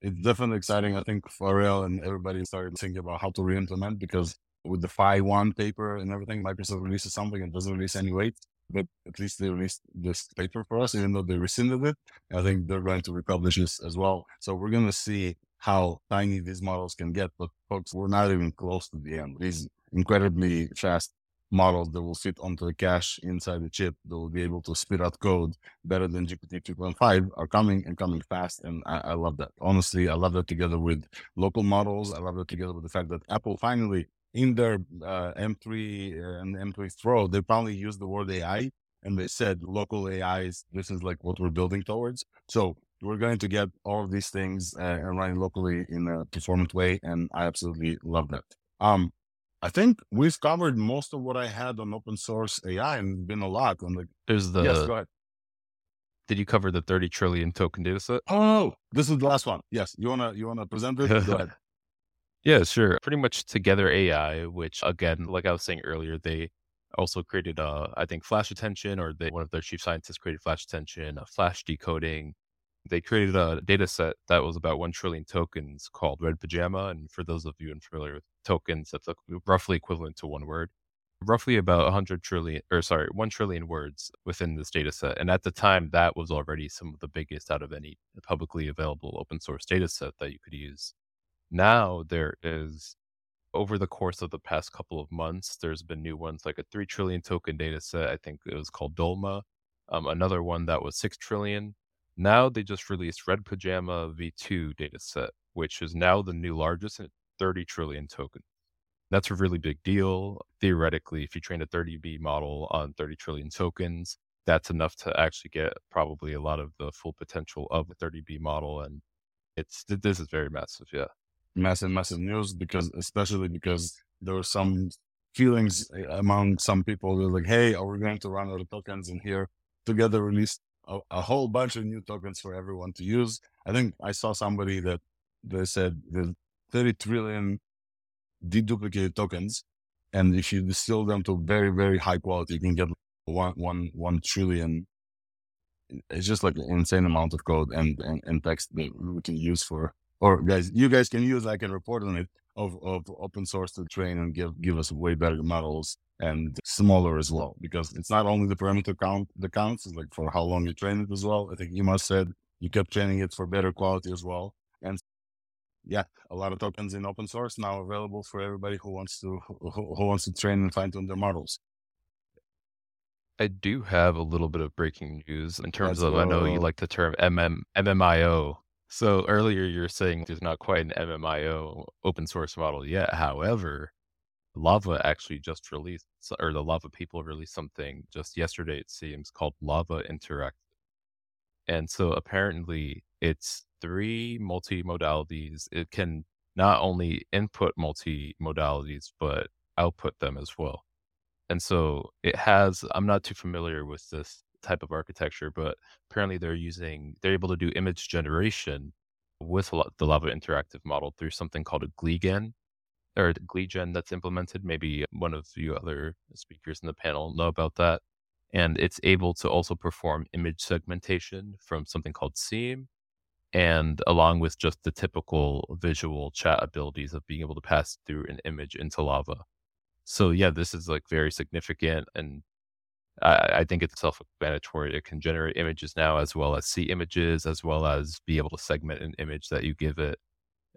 Speaker 1: it's definitely exciting. I think Pharrell and everybody started thinking about how to re-implement because with the Phi one paper and everything, Microsoft releases something and doesn't release any weight. But at least they released this paper for us, even though they rescinded it. I think they're going to republish this as well. So we're going to see how tiny these models can get. But folks, we're not even close to the end. These incredibly fast models that will fit onto the cache inside the chip that will be able to spit out code better than GPT 3.5 are coming and coming fast. And I, I love that. Honestly, I love that together with local models. I love that together with the fact that Apple finally in their uh, M3 and M3 Pro, they probably used the word AI and they said local AIs, this is like what we're building towards. So we're going to get all of these things uh, and running locally in a performant way. And I absolutely love that. Um, I think we've covered most of what I had on open source AI and been a lot on the.
Speaker 3: There's the,
Speaker 1: yes, go ahead.
Speaker 3: did you cover the 30 trillion token data set?
Speaker 1: Oh, this is the last one. Yes, you wanna you wanna present it?
Speaker 3: Yeah, sure. Pretty much Together AI, which again, like I was saying earlier, they also created, uh, I think, Flash Attention, or they, one of their chief scientists created Flash Attention, uh, Flash Decoding. They created a data set that was about 1 trillion tokens called Red Pajama. And for those of you unfamiliar with tokens, that's roughly equivalent to one word. Roughly about 100 trillion, or sorry, 1 trillion words within this data set. And at the time, that was already some of the biggest out of any publicly available open source data set that you could use. Now there is over the course of the past couple of months, there's been new ones like a 3 trillion token data set. I think it was called Dolma. Um, another one that was 6 trillion. Now they just released Red Pajama V2 data set, which is now the new largest at 30 trillion token. That's a really big deal. Theoretically, if you train a 30B model on 30 trillion tokens, that's enough to actually get probably a lot of the full potential of a 30B model. And it's this is very massive. Yeah
Speaker 1: massive, massive news because, especially because there were some feelings eh, among some people. They're like, "Hey, are we going to run out of tokens?" in here, together, released a, a, whole bunch of new tokens for everyone to use. I think I saw somebody that they said there's 30 trillion deduplicated tokens, and if you distill them to very, very high quality, you can get one, one, one trillion. It's just like an insane amount of code and, and, and text that we can use for or guys, you guys can use I can report on it of, of open source to train and give give us way better models and smaller as well because it's not only the parameter count the counts it's like for how long you train it as well. I think you must said you kept training it for better quality as well. And yeah, a lot of tokens in open source now available for everybody who wants to who, who wants to train and fine tune their models.
Speaker 3: I do have a little bit of breaking news in terms
Speaker 1: Let's
Speaker 3: of I know you like the term MM MMIO. So earlier you're saying there's not quite an MMIO open source model yet. However, LLaVA actually just released, or the LLaVA people released something just yesterday, it seems, called LLaVA Interactive. And so apparently it's three multi-modalities. It can not only input multi-modalities, but output them as well. And so it has, I'm not too familiar with this type of architecture, but apparently they're using, they're able to do image generation with the LLaVA Interactive model through something called a GLIGEN or the GLIGEN that's implemented. Maybe one of you other speakers in the panel know about that. and it's able to also perform image segmentation from something called SEEM, and along with just the typical visual chat abilities of being able to pass through an image into LLaVA. So yeah, this is like very significant, and I, I think it's self-explanatory. It can generate images now, as well as see images, as well as be able to segment an image that you give it,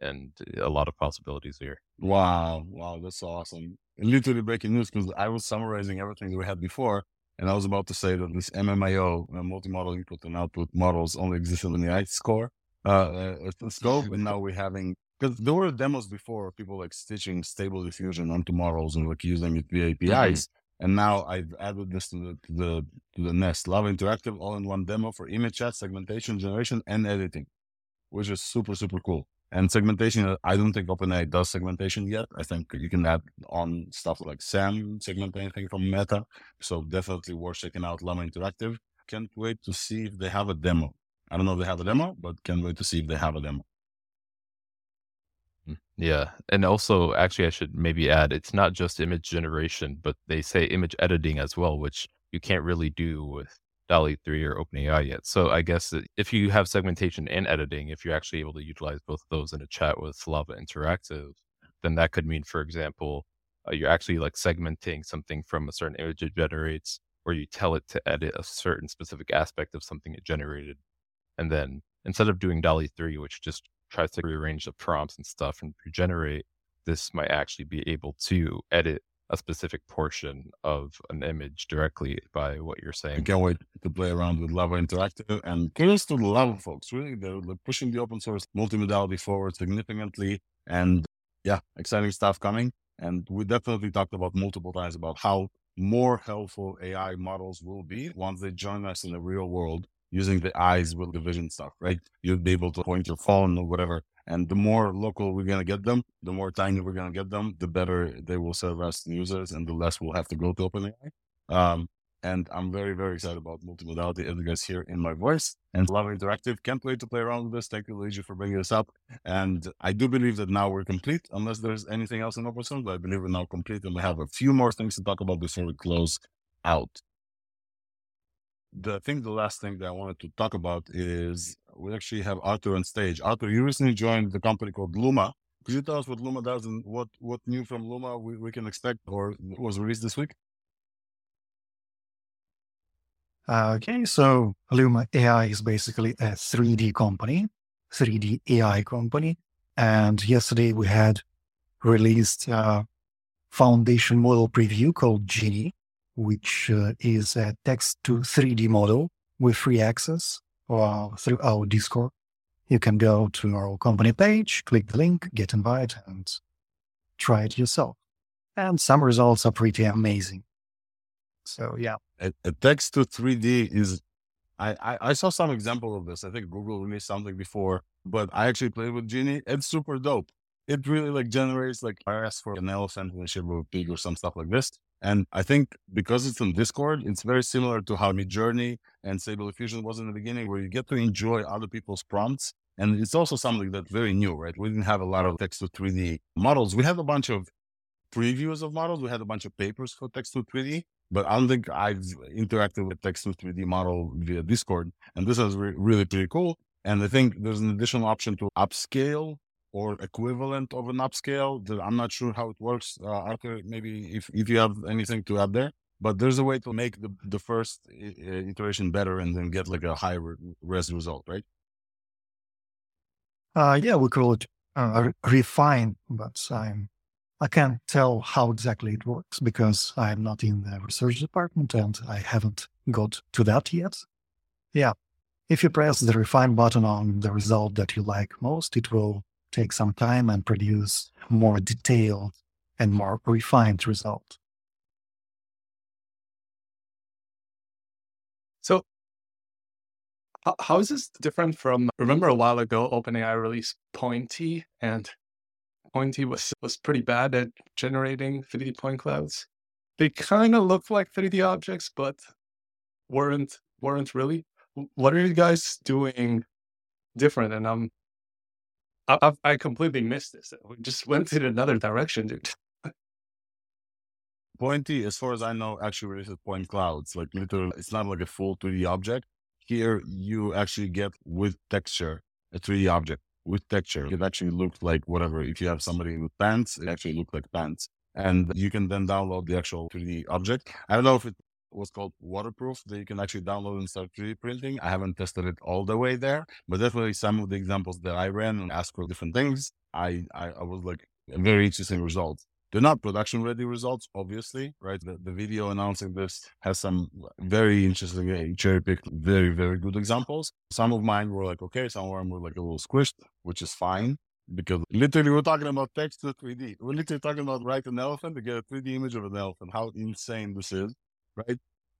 Speaker 3: and a lot of possibilities here.
Speaker 1: Wow, wow, that's awesome. Literally breaking news because I was summarizing everything that we had before, and I was about to say that this MMIO, uh, multi-model input and output models, only existed in the I score uh, uh, scope, and now we're having because there were demos before people like stitching stable diffusion onto models and like using it via APIs. Mm-hmm. And now I've added this to the to the to the Nest LLaVA Interactive all-in-one demo for image chat segmentation, generation, and editing, which is super super cool. And segmentation, uh, I don't think OpenAI does segmentation yet. I think you can add on stuff like SAM, segment anything from Meta. So definitely worth checking out LLaVA Interactive. Can't wait to see if they have a demo. I don't know if they have a demo, but can't wait to see if they have a demo.
Speaker 3: Mm, yeah. And also, actually, I should maybe add it's not just image generation, but they say image editing as well, which you can't really do with DALL-E 3 or OpenAI yet. So I guess if you have segmentation and editing, if you're actually able to utilize both of those in a chat with LLaVA Interactive, then that could mean, for example, uh, you're actually like segmenting something from a certain image it generates, or you tell it to edit a certain specific aspect of something it generated. And then instead of doing DALL-E 3, which just tries to rearrange the prompts and stuff and regenerate, this might actually be able to edit a specific portion of an image directly by what you're saying.
Speaker 1: I can't wait to play around with LLaVA Interactive and kudos to the LLaVA folks. Really, they're, they're pushing the open source multimodality forward significantly. And yeah, exciting stuff coming. And we definitely talked about multiple times about how more helpful AI models will be once they join us in the real world using the eyes with the vision stuff, right? You'll be able to point your phone or whatever and the more local we're going to get them, the more tiny we're going to get them, the better they will serve us users and the less we'll have to go to OpenAI. Um, and I'm very, very excited about multimodality, as you guys hear in my voice. And LLaVA Interactive can't wait to play around with this. Thank you, Luigi, for bringing this up. And I do believe that now we're complete, unless there's anything else in open source. But I believe we're now complete, and we have a few more things to talk about before we close out the thing, the last thing that I wanted to talk about is we actually have Arthur on stage. Arthur, you recently joined the company called Luma. Could you tell us what Luma does and what, what new from Luma we, we can expect or was released this week?
Speaker 7: Uh, okay, so Luma AI is basically a 3D company, 3D AI company. And yesterday we had released a foundation model preview called Genie which uh, is a text to 3D model with free access uh, through our Discord. You can go to our company page, click the link, get invited, and try it yourself. And some results are pretty amazing. So yeah,
Speaker 1: a, a text to 3D is. I, I, I saw some example of this. I think Google released something before, but I actually played with Genie. It's super dope. It really like generates like RS for an elephant and a shape of a pig or some stuff like this. And I think because it's on Discord, it's very similar to how Midjourney and Stable Diffusion was in the beginning, where you get to enjoy other people's prompts. And it's also something that's very new, right? We didn't have a lot of text to 3D models. We had a bunch of previews of models. We had a bunch of papers for text to 3D, but I don't think I've interacted with text to 3D model via Discord. And this is re- really pretty cool. And I think there's an additional option to upscale or equivalent of an upscale. I'm not sure how it works. Uh, Arthur, maybe if, if you have anything to add there, but there's a way to make the, the first iteration better and then get like a high res result, right?
Speaker 7: Uh, yeah, we call it uh, refine, but I'm, I can't tell how exactly it works because I'm not in the research department and I haven't got to that yet. Yeah. If you press the refine button on the result that you like most, it will take some time and produce more detailed and more refined result.
Speaker 2: So, how is this different from? Remember a while ago, OpenAI released Point-E, and Point-E was was pretty bad at generating 3D point clouds. They kind of look like 3D objects, but weren't weren't really. What are you guys doing different? And I'm I, I completely missed this. We just went in another direction, dude.
Speaker 1: Point-E, as far as I know, actually releases point clouds. Like literally, it's not like a full 3D object. Here, you actually get with texture a 3D object with texture. It actually looks like whatever. If you have somebody with pants, it actually looks like pants. And you can then download the actual 3D object. I don't know if it was called waterproof that you can actually download and start 3D printing. I haven't tested it all the way there, but definitely some of the examples that I ran and asked for different things, I, I, I was like very interesting results. They're not production ready results, obviously, right? The, the video announcing this has some very interesting, uh, cherry picked, very, very good examples. Some of mine were like, okay, some of them were like a little squished, which is fine because literally we're talking about text to 3D. We're literally talking about write an elephant to get a 3D image of an elephant. How insane this is, right?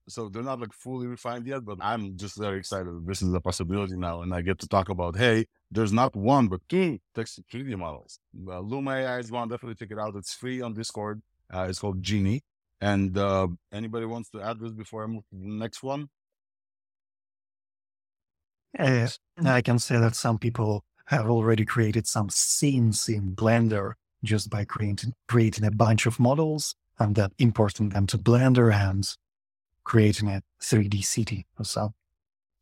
Speaker 1: So they're not like fully refined yet, but I'm just very excited. This is a possibility now, and I get to talk about hey, there's not one but two text 3D models. Uh, Luma AI is one. Definitely check it out. It's free on Discord. Uh, it's called Genie. And uh, anybody wants to add this before I move to the next one?
Speaker 7: Uh, I can say that some people have already created some scenes in Blender just by creating creating a bunch of models and then importing them to Blender and creating a 3D city or so.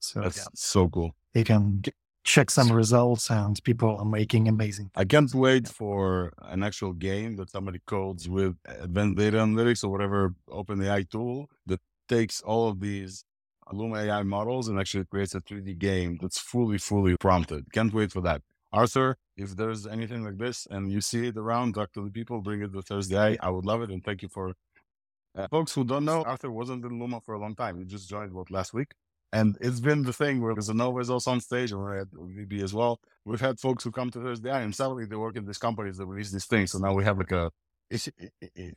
Speaker 7: So
Speaker 1: That's
Speaker 7: yeah,
Speaker 1: so cool.
Speaker 7: you can check some results and people are making amazing.
Speaker 1: I can't wait for an actual game that somebody codes with advanced data analytics or whatever OpenAI tool that takes all of these Luma AI models and actually creates a 3D game that's fully, fully prompted. Can't wait for that. Arthur, if there's anything like this and you see it around, talk to the people, bring it to Thursday. I would love it. And thank you for uh, folks who don't know, Arthur wasn't in Luma for a long time. He just joined what last week. And it's been the thing where Casanova is also on stage we're at VB as well. We've had folks who come to Thursday and suddenly they work in these companies that release these things. So now we have like a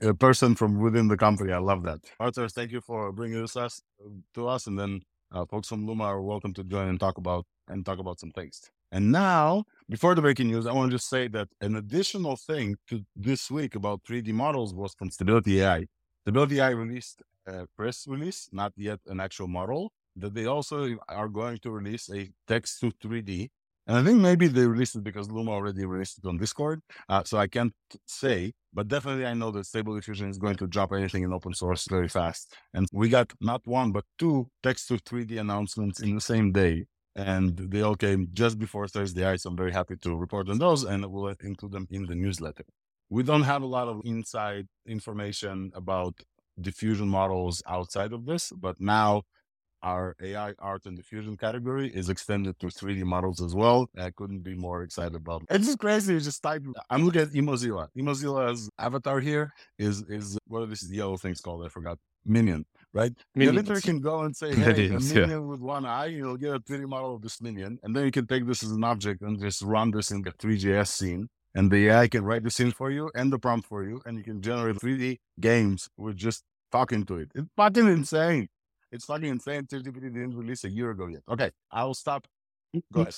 Speaker 1: a person from within the company. I love that. Arthur, thank you for bringing this us to us. And then uh, folks from Luma are welcome to join and talk about and talk about some things. And now, before the breaking news, I want to just say that an additional thing to this week about 3D models was from Stability AI. Stability AI released a press release, not yet an actual model, that they also are going to release a text to 3D. And I think maybe they released it because Luma already released it on Discord. Uh, so I can't say, but definitely I know that Stable Diffusion is going to drop anything in open source very fast. And we got not one, but two text to 3D announcements in the same day. And they all came just before Thursday. So I'm very happy to report on those and we'll include them in the newsletter. We don't have a lot of inside information about diffusion models outside of this, but now our AI art and diffusion category is extended to 3D models as well. I couldn't be more excited about it. It's just crazy. You just type. I'm looking at Emozilla. Emozilla's avatar here is is what are these yellow things called? I forgot. Minion, right? You
Speaker 2: Minions.
Speaker 1: literally can go and say, hey, a
Speaker 3: Minions, yeah.
Speaker 1: minion with one eye, you'll get a 3D model of this minion. And then you can take this as an object and just run this in a Three.js scene. And the AI can write the scene for you and the prompt for you. And you can generate 3D games with just talking to it. It's fucking insane. It's fucking insane. ChatGPT didn't release a year ago yet. Okay, I'll stop. Go ahead.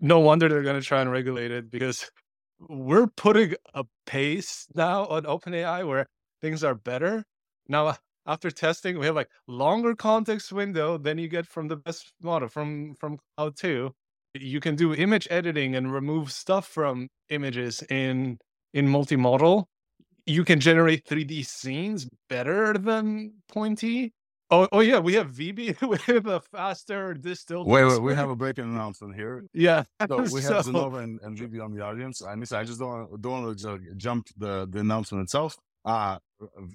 Speaker 2: no wonder they're going to try and regulate it because we're putting a pace now on OpenAI where things are better. Now, after testing, we have like longer context window than you get from the best model from from Claude 2. You can do image editing and remove stuff from images in in multimodal. You can generate 3D scenes better than Point-E. Oh, oh yeah, we have VB with a faster distilled.
Speaker 1: Wait, wait, we have a breaking announcement here.
Speaker 2: yeah.
Speaker 1: So we have
Speaker 2: So-
Speaker 1: Xenova and, and VB on the audience. I miss, I just don't, don't want to jump the, the announcement itself. Uh,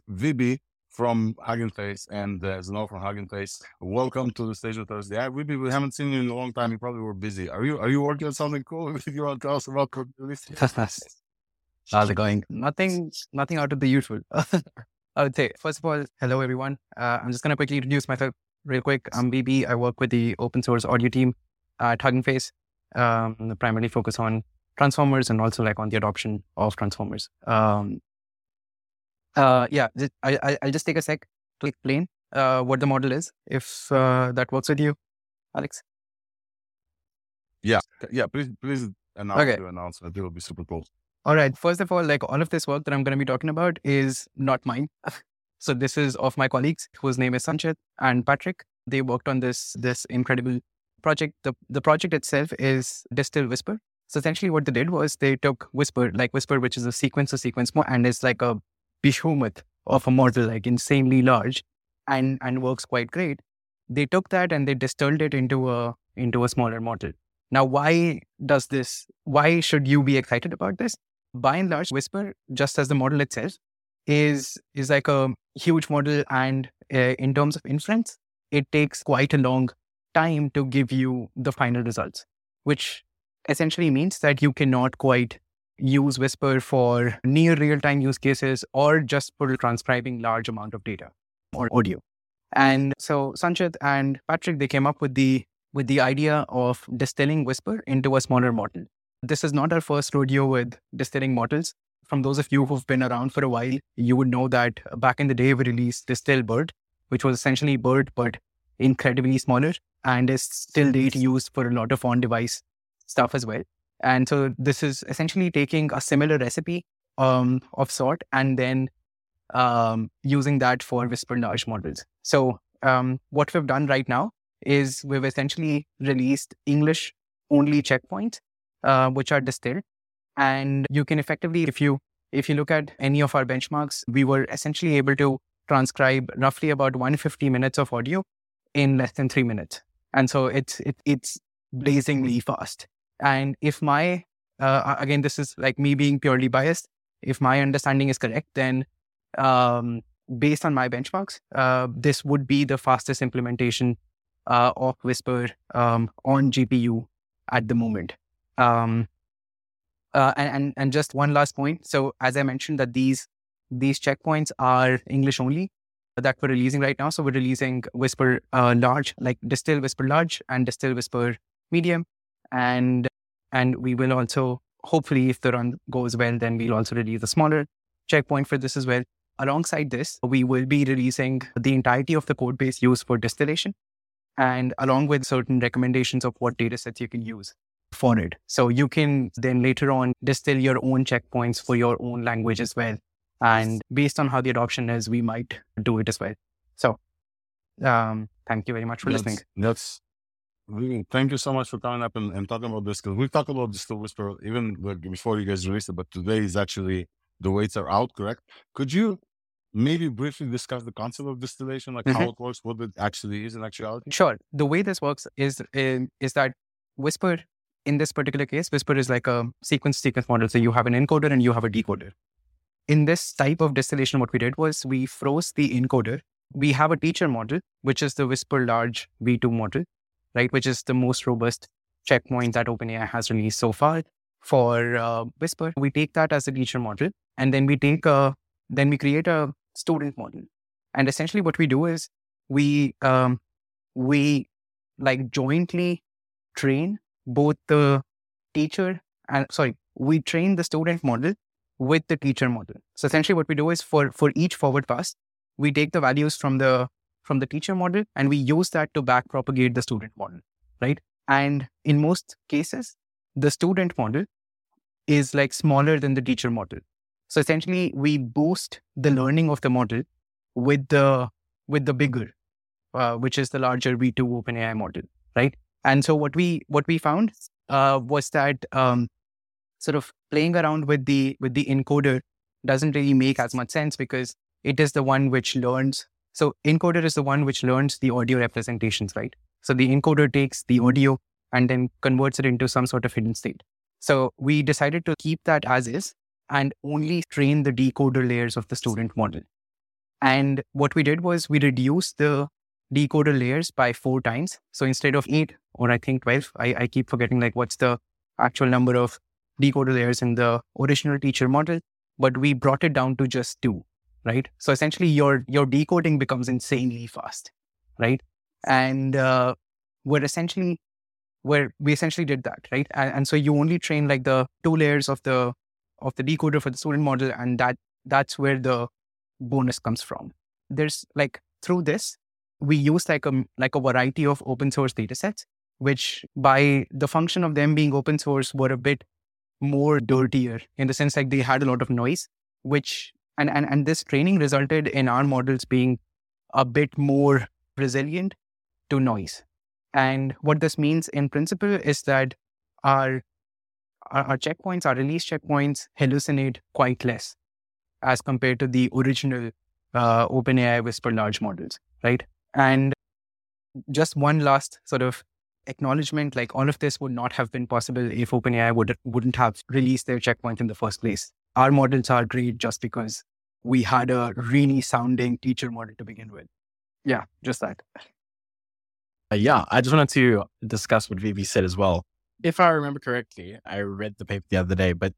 Speaker 1: VB from Hugging Face and uh, Xenova from Hugging Face. Welcome to the stage of Thursday. Uh, VB, we haven't seen you in a long time. You probably were busy. Are you, are you working on something cool? you want to tell us about?
Speaker 8: How's it going? Nothing, nothing out of the usual. I would say, first of all, hello everyone. Uh, I'm just gonna quickly introduce myself real quick. I'm VB. I work with the open source audio team at Hugging Face. Um, primarily focus on transformers and also like on the adoption of transformers. Um, uh, yeah, I, I'll just take a sec to explain uh, what the model is, if uh, that works with you, Alex.
Speaker 1: Yeah, yeah. please, please announce
Speaker 8: Okay.
Speaker 1: your announcement. It will be super cool.
Speaker 8: All right. First of all, like all of this work that I'm going to be talking about is not mine. so this is of my colleagues whose name is Sanchit and Patrick. They worked on this this incredible project. The the project itself is Distil-Whisper. So essentially what they did was they took Whisper, like Whisper, which is a sequence of sequence more and is like a behemoth of a model, like insanely large and, and works quite great. They took that and they distilled it into a into a smaller model. Now, why does this? Why should you be excited about this? By and large, Whisper, just as the model itself, is is like a huge model, and uh, in terms of inference, it takes quite a long time to give you the final results, which essentially means that you cannot quite use Whisper for near real time use cases or just for transcribing large amount of data or audio. And so Sanchit and Patrick, they came up with the with the idea of distilling Whisper into a smaller model. This is not our first rodeo with distilling models. From those of you who've been around for a while, you would know that back in the day, we released DistilBERT, which was essentially BERT, but incredibly smaller and is still date used for a lot of on device stuff as well. And so this is essentially taking a similar recipe um, of sort and then um, using that for Whisper large models. So um, what we've done right now is we've essentially released English only checkpoints, uh, which are distilled. And you can effectively, if you if you look at any of our benchmarks, we were essentially able to transcribe roughly about 150 minutes of audio in less than three minutes. And so it's it, it's blazingly fast. And if my uh, again, this is like me being purely biased. If my understanding is correct, then um, based on my benchmarks, uh, this would be the fastest implementation uh, of Whisper um, on GPU at the moment. Um, uh, and, and and just one last point. So as I mentioned, that these these checkpoints are English only that we're releasing right now. So we're releasing Whisper uh, Large, like Distil-Whisper Large and Distil-Whisper Medium, and and we will also hopefully, if the run goes well, then we'll also release a smaller checkpoint for this as well. Alongside this, we will be releasing the entirety of the code base used for distillation and along with certain recommendations of what data sets you can use for it. So you can then later on distill your own checkpoints for your own language as well. And based on how the adoption is, we might do it as well. So um, thank you very much for
Speaker 1: that's,
Speaker 8: listening.
Speaker 1: That's thank you so much for coming up and, and talking about this because we've talked about Distil-Whisper even like, before you guys released it, but today is actually the weights are out, correct? Could you maybe briefly discuss the concept of distillation, like
Speaker 8: Mhm.
Speaker 1: how it works, what it actually is in actuality?
Speaker 8: Sure. The way this works is um, is that Whisper, in this particular case, Whisper is like a sequence sequence model. So you have an encoder and you have a decoder. In this type of distillation, what we did was we froze the encoder. We have a teacher model, which is the Whisper large V2 model, right? Which is the most robust checkpoint that OpenAI has released so far for uh, Whisper. We take that as a teacher model, and then we take a then we create a student model. And essentially, what we do is we um, we like jointly train both the teacher and sorry, we train the student model with the teacher model. So essentially, what we do is for for each forward pass, we take the values from the from the teacher model and we use that to back propagate the student model, right? And in most cases, the student model is like smaller than the teacher model. So essentially, we boost the learning of the model with the with the bigger, uh, which is the larger V2 OpenAI model, right? And so what we what we found uh, was that um, sort of playing around with the with the encoder doesn't really make as much sense because it is the one which learns. So encoder is the one which learns the audio representations, right? So the encoder takes the audio and then converts it into some sort of hidden state. So we decided to keep that as is and only train the decoder layers of the student model. And what we did was we reduced the decoder layers by four times. So instead of eight, or I think 12, I, I keep forgetting like what's the actual number of decoder layers in the original teacher model, but we brought it down to just two, right? So essentially your, your decoding becomes insanely fast, right? And uh, we're essentially, where we essentially did that, right? And, and so you only train like the two layers of the of the decoder for the student model, and that that's where the bonus comes from. There's like through this, we use like a like a variety of open source data sets, which by the function of them being open source were a bit more dirtier in the sense like they had a lot of noise, which and and, and this training resulted in our models being a bit more resilient to noise. And what this means in principle is that our our, our checkpoints, our release checkpoints hallucinate quite less as compared to the original uh, OpenAI Whisper large models, right? And just one last sort of acknowledgement, like all of this would not have been possible if OpenAI would, wouldn't have released their checkpoint in the first place. Our models are great just because we had a really sounding teacher model to begin with. Yeah, just that.
Speaker 9: Uh, yeah, I just wanted to discuss what VB said as well. If I remember correctly, I read the paper the other day, but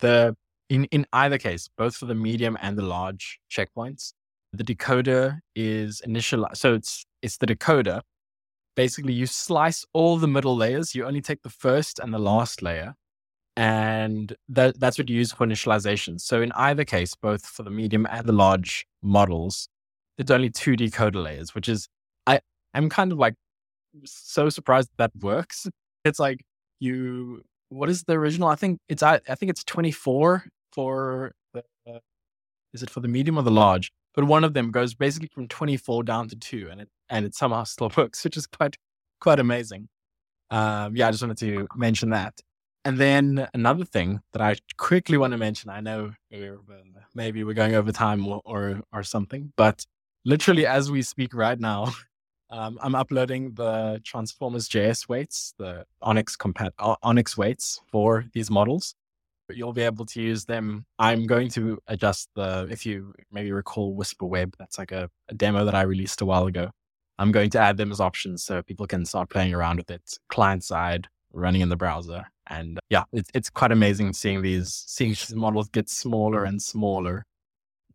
Speaker 9: the in, in either case, both for the medium and the large checkpoints, the decoder is initialized. So it's it's the decoder. Basically, you slice all the middle layers. You only take the first and the last layer, and that that's what you use for initialization. So in either case, both for the medium and the large models, it's only two decoder layers, which is I I'm kind of like so surprised that, that works. It's like you what is the original? I think it's I, I think it's 24 for the uh, is it for the medium or the large? But one of them goes basically from 24 down to two, and it and it somehow still works, which is quite quite amazing. Um, yeah, I just wanted to mention that. And then another thing that I quickly want to mention, I know maybe we're going over time or, or, or something, but literally as we speak right now, um, I'm uploading the Transformers JS weights, the ONNX compat ONNX weights for these models. But you'll be able to use them. I'm going to adjust the, if you maybe recall Whisper Web, that's like a, a demo that I released a while ago. I'm going to add them as options so people can start playing around with it client side, running in the browser. And yeah, it's it's quite amazing seeing these seeing these models get smaller and smaller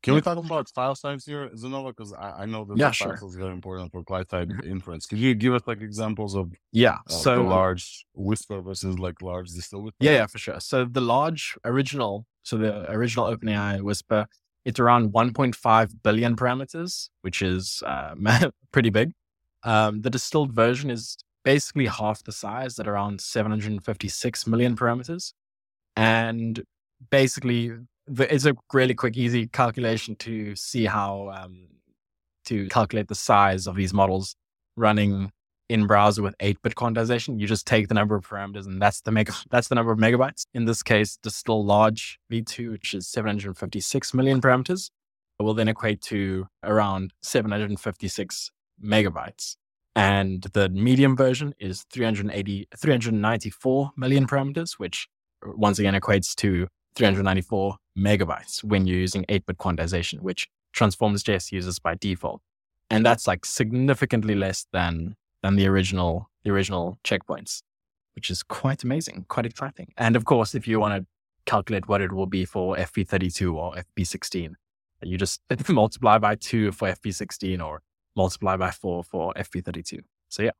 Speaker 1: can we talk about file size here, Xenova? Because I, I, know that
Speaker 9: yeah,
Speaker 1: the
Speaker 9: sure.
Speaker 1: is very important for client side mm-hmm. inference. Could you give us like examples of
Speaker 9: yeah,
Speaker 1: uh,
Speaker 9: so
Speaker 1: large Whisper versus like large distill Whisper?
Speaker 9: Yeah, yeah, for sure. So the large original, so the original OpenAI Whisper, it's around 1.5 billion parameters, which is uh, pretty big. Um, the distilled version is basically half the size at around 756 million parameters. And basically it's a really quick, easy calculation to see how um, to calculate the size of these models running in browser with 8-bit quantization. You just take the number of parameters, and that's the mega, that's the number of megabytes. In this case, the still large V2, which is 756 million parameters, will then equate to around 756 megabytes. And the medium version is 380, 394 million parameters, which uh, once again equates to 394 megabytes when you're using 8-bit quantization, which Transformers JS uses by default. And that's like significantly less than than the original the original checkpoints, which is quite amazing, quite exciting. And of course, if you want to calculate what it will be for FP32 or FP16, you just multiply by two for FP16 or multiply by four for FP32. So yeah.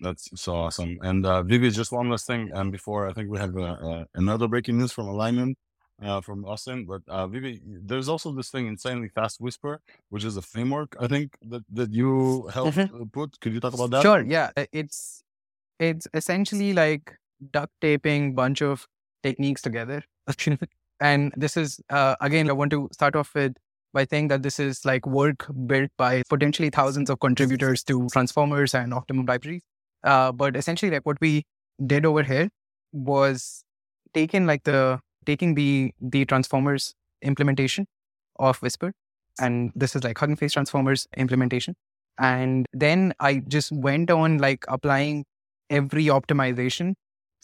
Speaker 1: That's so awesome. And uh, VB, just one last thing. And before I think we have uh, uh, another breaking news from Alignment uh, from Austin. But uh, VB, there's also this thing, Insanely Fast Whisper, which is a framework I think that, that you helped mm-hmm. put. Could you talk about that?
Speaker 8: Sure. Yeah. It's it's essentially like duct taping bunch of techniques together. and this is uh, again, I want to start off with by saying that this is like work built by potentially thousands of contributors to transformers and optimum libraries uh, but essentially, like what we did over here was taking like the taking the the transformers implementation of Whisper, and this is like Hugging Face transformers implementation. And then I just went on like applying every optimization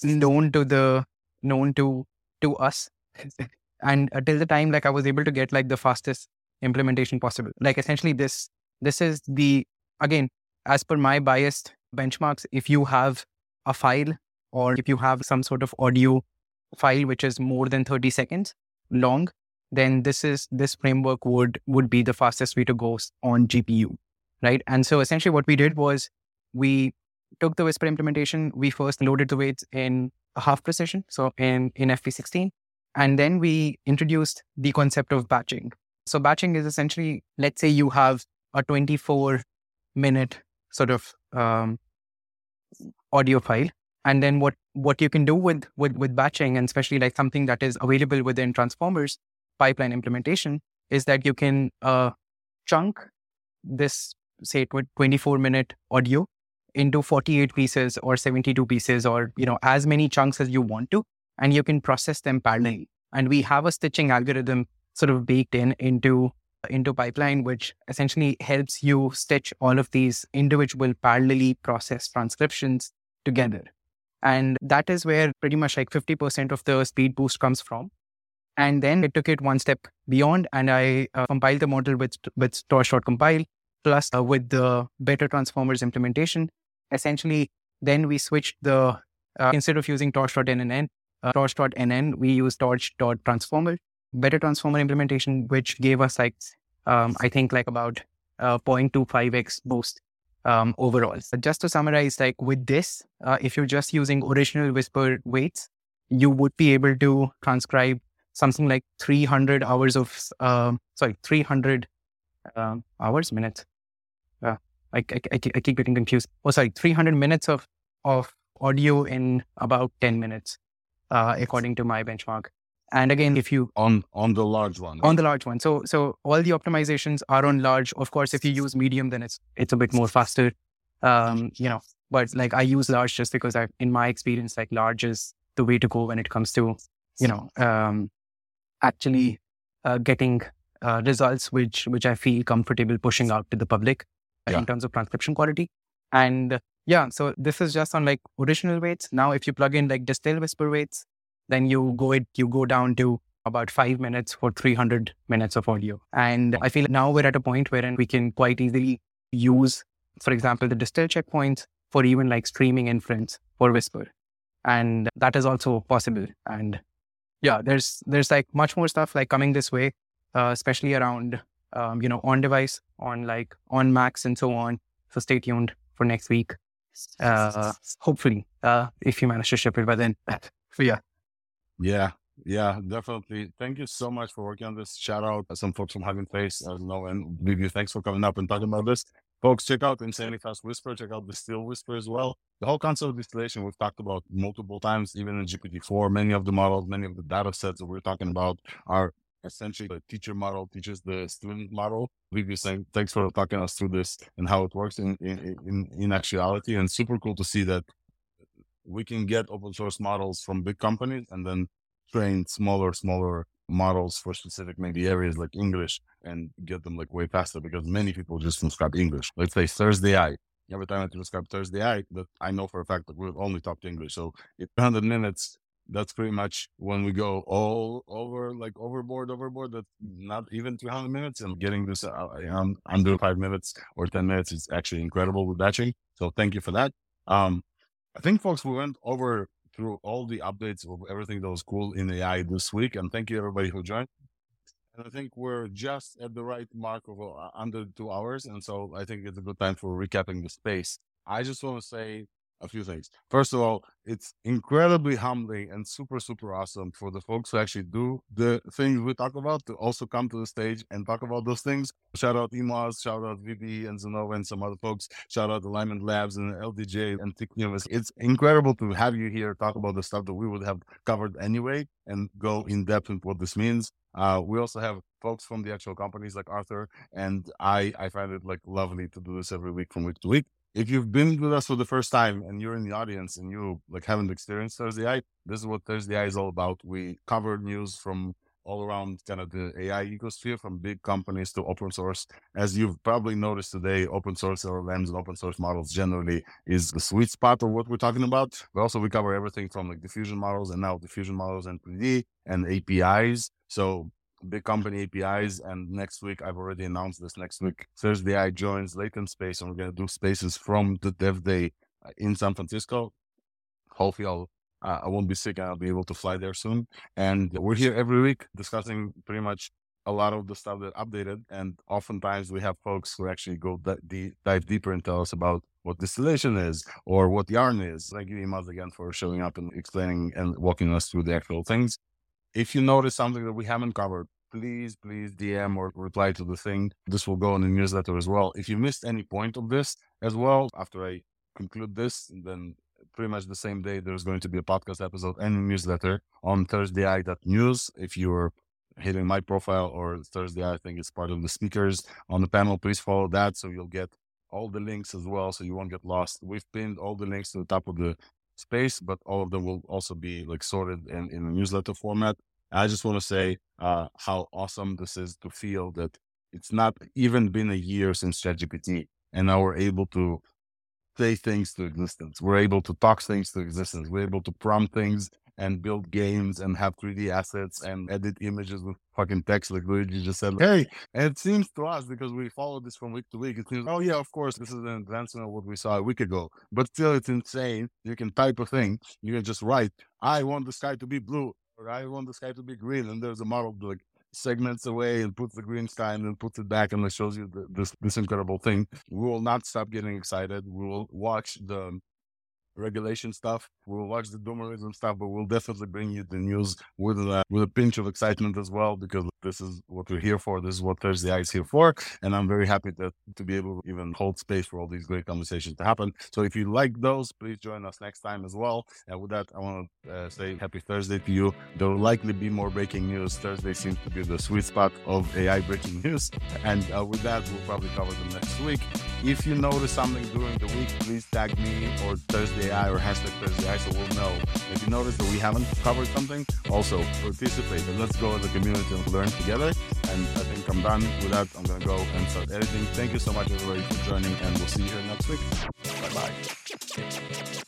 Speaker 8: known to the known to to us and until the time like i was able to get like the fastest implementation possible. Like essentially this this is the again as per my biased benchmarks if you have a file or if you have some sort of audio file which is more than 30 seconds long then this is this framework would would be the fastest way to go on gpu right? And so essentially what we did was we took the whisper implementation we first loaded the weights in a half precision so in in fp16 and then we introduced the concept of batching so batching is essentially let's say you have a 24 minute sort of um, audio file. And then what what you can do with with with batching and especially like something that is available within transformers pipeline implementation is that you can uh, chunk this say 24 minute audio into 48 pieces or 72 pieces or you know as many chunks as you want to and you can process them parallelly. And we have a stitching algorithm sort of baked in into into pipeline, which essentially helps you stitch all of these individual parallelly processed transcriptions together. And that is where pretty much like 50% of the speed boost comes from. And then it took it one step beyond, and I uh, compiled the model with with torch.compile plus uh, with the better transformers implementation. Essentially, then we switched the uh, instead of using torch.nnn, uh, torch.nn, we use torch.transformer, better transformer implementation, which gave us like um, I think like about uh, 0.25x boost um, overall. So just to summarize, like with this, uh, if you're just using original Whisper weights, you would be able to transcribe something like 300 hours of, uh, sorry, 300 um, hours, minutes. Uh, I, I, I, I keep getting confused. Oh, sorry, 300 minutes of, of audio in about 10 minutes, uh, according to my benchmark. And again, if you
Speaker 1: on on the large one,
Speaker 8: on the large one, so so all the optimizations are on large. Of course, if you use medium, then it's it's a bit more faster. Um, you know, but like I use large just because I, in my experience, like large is the way to go when it comes to, you know, um, actually uh, getting uh, results which which I feel comfortable pushing out to the public
Speaker 1: Yeah.
Speaker 8: in terms of transcription quality. And yeah, so this is just on like original weights. Now, if you plug in like Distil-Whisper weights, then you go it you go down to about five minutes for 300 minutes of audio. And I feel now we're at a point wherein we can quite easily use, for example, the distill checkpoints for even like streaming inference for whisper. And that is also possible. And yeah, there's there's like much more stuff like coming this way, uh, especially around um, you know on device, on like on Macs and so on. So stay tuned for next week. Uh, hopefully, uh, if you manage to ship it by then. So yeah,
Speaker 1: Yeah, yeah, definitely. Thank you so much for working on this. Shout out some folks from Hugging Face, uh, as know, and VB, thanks for coming up and talking about this. Folks, check out Insanely Fast Whisper, check out Distil-Whisper as well. The whole concept of distillation we've talked about multiple times, even in GPT-4. Many of the models, many of the data sets that we're talking about are essentially the teacher model teaches the student model. VB saying, thanks for talking us through this and how it works in, in, in, in actuality. And super cool to see that we can get open source models from big companies and then train smaller, smaller models for specific maybe areas like English and get them like way faster because many people just transcribe English. Let's say ThursdAI. Every time I transcribe ThursdAI, that I know for a fact that we'll only talk English. So in 100 minutes, that's pretty much when we go all over, like overboard, overboard. That's not even 300 minutes. And getting this uh, um, under five minutes or 10 minutes is actually incredible with batching. So thank you for that. Um, I think, folks, we went over through all the updates of everything that was cool in AI this week. And thank you, everybody who joined. And I think we're just at the right mark of uh, under two hours. And so I think it's a good time for recapping the space. I just want to say a few things. First of all, it's incredibly humbling and super, super awesome for the folks who actually do the things we talk about to also come to the stage and talk about those things. Shout out Emos, shout out VB and Xenova and some other folks. Shout out Alignment Labs and LDJ and Technivis. It's incredible to have you here talk about the stuff that we would have covered anyway and go in depth with what this means. Uh, we also have folks from the actual companies like Arthur, and I, I find it like lovely to do this every week from week to week if you've been with us for the first time and you're in the audience and you like haven't experienced ThursdAI, this is what ThursdAI is all about. We cover news from all around kind of the AI ecosphere, from big companies to open source. As you've probably noticed today, open source LLMs and open source models generally is the sweet spot of what we're talking about. But also we cover everything from like diffusion models and now diffusion models and 3D and APIs. So big company APIs. And next week, I've already announced this next week, ThursdAI joins Latent Space and we're going to do spaces from the dev day uh, in San Francisco. Hopefully, I'll, uh, I won't be sick and I'll be able to fly there soon. And we're here every week discussing pretty much a lot of the stuff that updated. And oftentimes we have folks who actually go d- d- dive deeper and tell us about what distillation is or what yarn is. Thank you, Imaz, again for showing up and explaining and walking us through the actual things. If you notice something that we haven't covered, please, please DM or reply to the thing. This will go in the newsletter as well. If you missed any point of this as well, after I conclude this, then pretty much the same day there's going to be a podcast episode and a newsletter on ThursdAI News. If you're hitting my profile or ThursdAI, I think it's part of the speakers on the panel. Please follow that so you'll get all the links as well, so you won't get lost. We've pinned all the links to the top of the space, but all of them will also be like sorted in, in newsletter format. I just want to say uh, how awesome this is to feel that it's not even been a year since ChatGPT, and now we're able to say things to existence. We're able to talk things to existence. We're able to prompt things and build games and have 3D assets and edit images with fucking text like Luigi just said. Hey, and it seems to us because we follow this from week to week, it seems, oh yeah, of course, this is an advancement of what we saw a week ago. But still, it's insane. You can type a thing, you can just write, I want the sky to be blue, or I want the sky to be green, and there's a model like segments away and puts the green sky and then puts it back and it shows you the, this this incredible thing. We will not stop getting excited. We will watch the regulation stuff. We'll watch the doomerism stuff, but we'll definitely bring you the news with a, with a pinch of excitement as well, because this is what we're here for. This is what ThursdAI is here for. And I'm very happy to, to be able to even hold space for all these great conversations to happen. So if you like those, please join us next time as well. And with that, I want to uh, say happy Thursday to you. There will likely be more breaking news. Thursday seems to be the sweet spot of AI breaking news. And uh, with that, we'll probably cover them next week. If you notice something during the week, please tag me or ThursdAI or hashtag ThursdAI so we'll know. If you notice that we haven't covered something, also participate and let's go as a community and learn together. And I think I'm done with that. I'm going to go and start editing. Thank you so much, everybody, for joining, and we'll see you here next week. Bye bye.